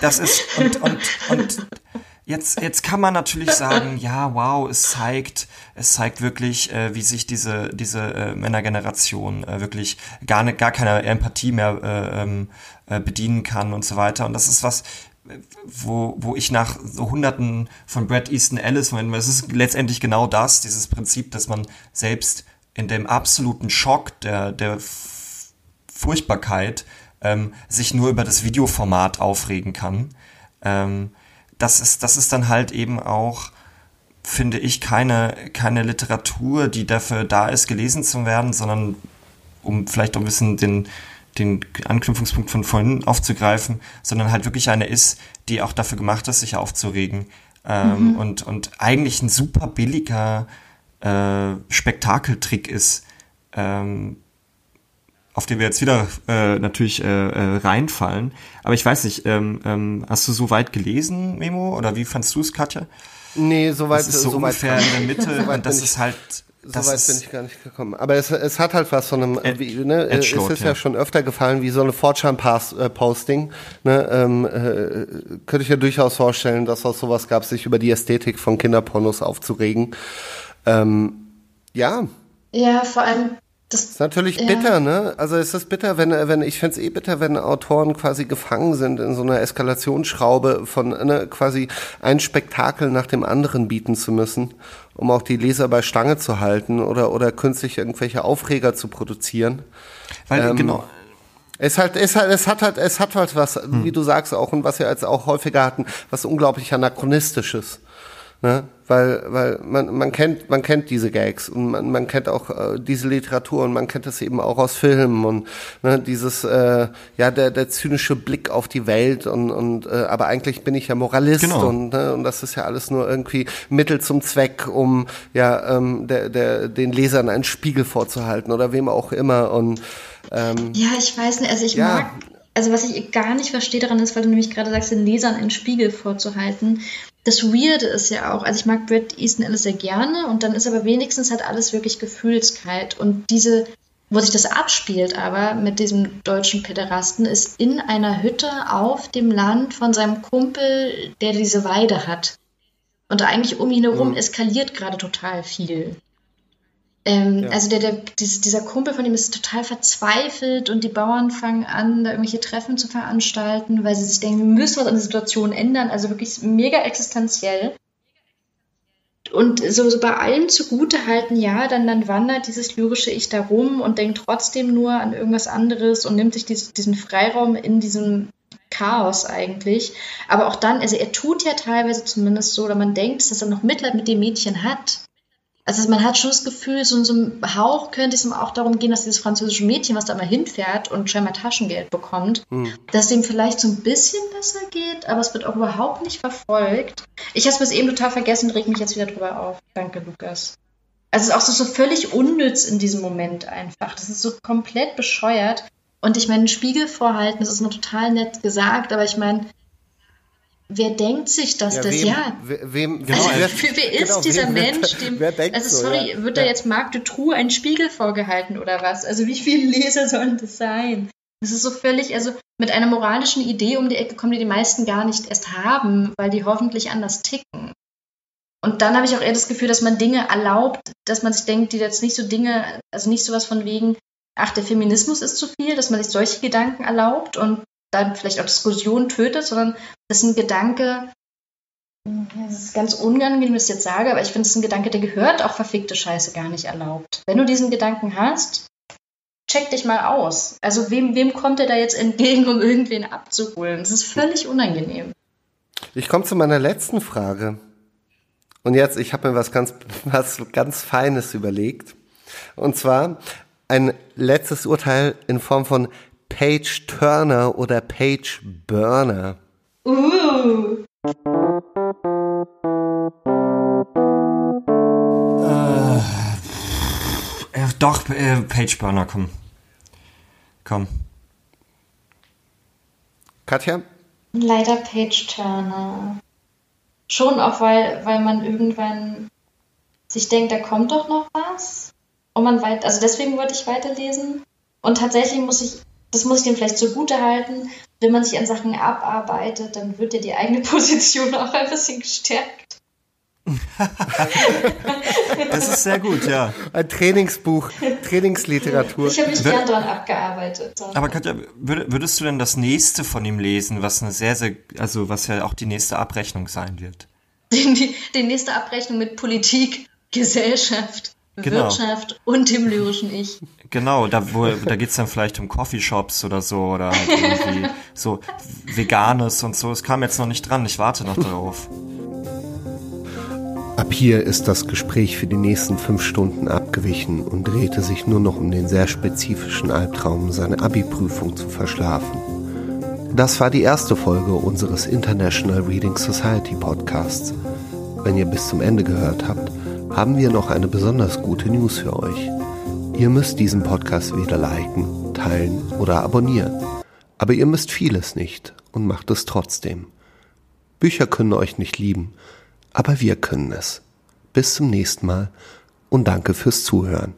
C: das ist, und, und, und Jetzt, jetzt kann man natürlich sagen, ja, wow, es zeigt, es zeigt wirklich, äh, wie sich diese, diese äh, Männergeneration äh, wirklich gar, ne, gar keine Empathie mehr äh, ähm, äh, bedienen kann und so weiter. Und das ist was, wo, wo ich nach so Hunderten von Brad Easton Ellis, es ist letztendlich genau das, dieses Prinzip, dass man selbst in dem absoluten Schock der, der Furchtbarkeit ähm, sich nur über das Videoformat aufregen kann. Ähm, das ist, das ist dann halt eben auch, finde ich, keine, keine Literatur, die dafür da ist, gelesen zu werden, sondern um vielleicht auch ein bisschen den, den Anknüpfungspunkt von vorhin aufzugreifen, sondern halt wirklich eine ist, die auch dafür gemacht ist, sich aufzuregen. Ähm, mhm. und, und eigentlich ein super billiger äh, Spektakeltrick ist, ähm, auf den wir jetzt wieder äh, natürlich äh, äh, reinfallen. Aber ich weiß nicht, ähm, ähm, hast du so weit gelesen, Memo? Oder wie fandst du es, Katja?
A: Nee, soweit. Das
C: ist so, so ungefähr in der Mitte
A: so
C: und das ist halt.
A: So weit bin ich gar nicht gekommen. Aber es, es hat halt was von einem, Ed, wie, ne, es ist ja. ja. schon öfter gefallen, wie so eine Fortran-Posting. Ne, ähm, äh, könnte ich ja durchaus vorstellen, dass es sowas gab, sich über die Ästhetik von Kinderpornos aufzuregen. Ähm, ja.
B: Ja, vor allem
A: das ist natürlich ja. bitter, ne? Also es ist bitter, wenn, wenn ich fände es eh bitter, wenn Autoren quasi gefangen sind in so einer Eskalationsschraube von ne, quasi ein Spektakel nach dem anderen bieten zu müssen, um auch die Leser bei Stange zu halten oder, oder künstlich irgendwelche Aufreger zu produzieren.
C: Weil, ähm, genau.
A: Es halt, es halt, es hat halt, es hat halt was, hm. wie du sagst auch, und was wir jetzt auch häufiger hatten, was unglaublich anachronistisches. Ne? Weil, weil man, man kennt, man kennt diese Gags und man, man kennt auch äh, diese Literatur und man kennt das eben auch aus Filmen und ne, dieses, äh, ja, der, der zynische Blick auf die Welt und, und äh, aber eigentlich bin ich ja Moralist genau. und, ne, und das ist ja alles nur irgendwie Mittel zum Zweck, um ja ähm, der, der, den Lesern einen Spiegel vorzuhalten oder wem auch immer und ähm,
B: ja, ich weiß nicht, also ich ja, mag also was ich gar nicht verstehe daran ist, weil du nämlich gerade sagst, den Lesern einen Spiegel vorzuhalten das Weirde ist ja auch, also ich mag Brad Easton Ellis sehr gerne und dann ist aber wenigstens halt alles wirklich gefühlskalt und diese, wo sich das abspielt aber mit diesem deutschen Pederasten, ist in einer Hütte auf dem Land von seinem Kumpel, der diese Weide hat. Und eigentlich um ihn herum mhm. eskaliert gerade total viel. Ähm, ja. Also der, der, dieser Kumpel von ihm ist total verzweifelt und die Bauern fangen an, da irgendwelche Treffen zu veranstalten, weil sie sich denken, wir müssen was an der Situation ändern. Also wirklich mega existenziell. Und so, so bei allem zugute halten, ja, dann, dann wandert dieses lyrische Ich da rum und denkt trotzdem nur an irgendwas anderes und nimmt sich dies, diesen Freiraum in diesem Chaos eigentlich. Aber auch dann, also er tut ja teilweise zumindest so, oder man denkt, dass er noch Mitleid mit dem Mädchen hat. Also man hat schon das Gefühl, so in so einem Hauch könnte es auch darum gehen, dass dieses französische Mädchen, was da mal hinfährt und scheinbar Taschengeld bekommt, hm. dass es ihm vielleicht so ein bisschen besser geht, aber es wird auch überhaupt nicht verfolgt. Ich habe es bis eben total vergessen, reg mich jetzt wieder drüber auf. Danke, Lukas. Also es ist auch so, so völlig unnütz in diesem Moment einfach. Das ist so komplett bescheuert. Und ich meine, Spiegel vorhalten, das ist nur total nett gesagt, aber ich meine, Wer denkt sich das? Ja, das wem, ja.
A: Wem,
B: genau, also, wer, wer ist genau, dieser Mensch, dem, wer denkt also sorry, so, ja. wird da jetzt Marc de Trou ein Spiegel vorgehalten oder was? Also wie viele Leser sollen das sein? Das ist so völlig, also mit einer moralischen Idee um die Ecke kommen, die die meisten gar nicht erst haben, weil die hoffentlich anders ticken. Und dann habe ich auch eher das Gefühl, dass man Dinge erlaubt, dass man sich denkt, die jetzt nicht so Dinge, also nicht sowas von wegen, ach, der Feminismus ist zu viel, dass man sich solche Gedanken erlaubt und dann vielleicht auch Diskussionen tötet, sondern das ist ein Gedanke, es ist ganz unangenehm, wenn ich das jetzt sage, aber ich finde, es ist ein Gedanke, der gehört auch verfickte Scheiße gar nicht erlaubt. Wenn du diesen Gedanken hast, check dich mal aus. Also wem, wem kommt er da jetzt entgegen, um irgendwen abzuholen? Das ist völlig unangenehm.
A: Ich komme zu meiner letzten Frage. Und jetzt, ich habe mir was ganz, was ganz Feines überlegt. Und zwar ein letztes Urteil in Form von Page Turner oder Page Burner. Uh.
C: Äh, doch, äh, Page Burner, komm. Komm.
A: Katja?
B: Leider Page Turner. Schon auch, weil, weil man irgendwann sich denkt, da kommt doch noch was. Und man weit, also deswegen wollte ich weiterlesen. Und tatsächlich muss ich, das muss ich dem vielleicht zugute halten, wenn man sich an Sachen abarbeitet, dann wird ja die eigene Position auch ein bisschen gestärkt.
C: das ist sehr gut, ja.
A: Ein Trainingsbuch, Trainingsliteratur.
B: Ich habe mich gern daran abgearbeitet.
C: Aber Katja, würdest du denn das nächste von ihm lesen, was eine sehr, sehr, also was ja auch die nächste Abrechnung sein wird?
B: Die, die nächste Abrechnung mit Politik, Gesellschaft, genau. Wirtschaft und dem lyrischen Ich.
C: Genau, da, da geht es dann vielleicht um Coffeeshops oder so oder halt irgendwie so Veganes und so. Es kam jetzt noch nicht dran, ich warte noch darauf.
A: Ab hier ist das Gespräch für die nächsten fünf Stunden abgewichen und drehte sich nur noch um den sehr spezifischen Albtraum, seine Abi-Prüfung zu verschlafen. Das war die erste Folge unseres International Reading Society Podcasts. Wenn ihr bis zum Ende gehört habt, haben wir noch eine besonders gute News für euch. Ihr müsst diesen Podcast weder liken, teilen oder abonnieren. Aber ihr müsst vieles nicht und macht es trotzdem. Bücher können euch nicht lieben, aber wir können es. Bis zum nächsten Mal und danke fürs Zuhören.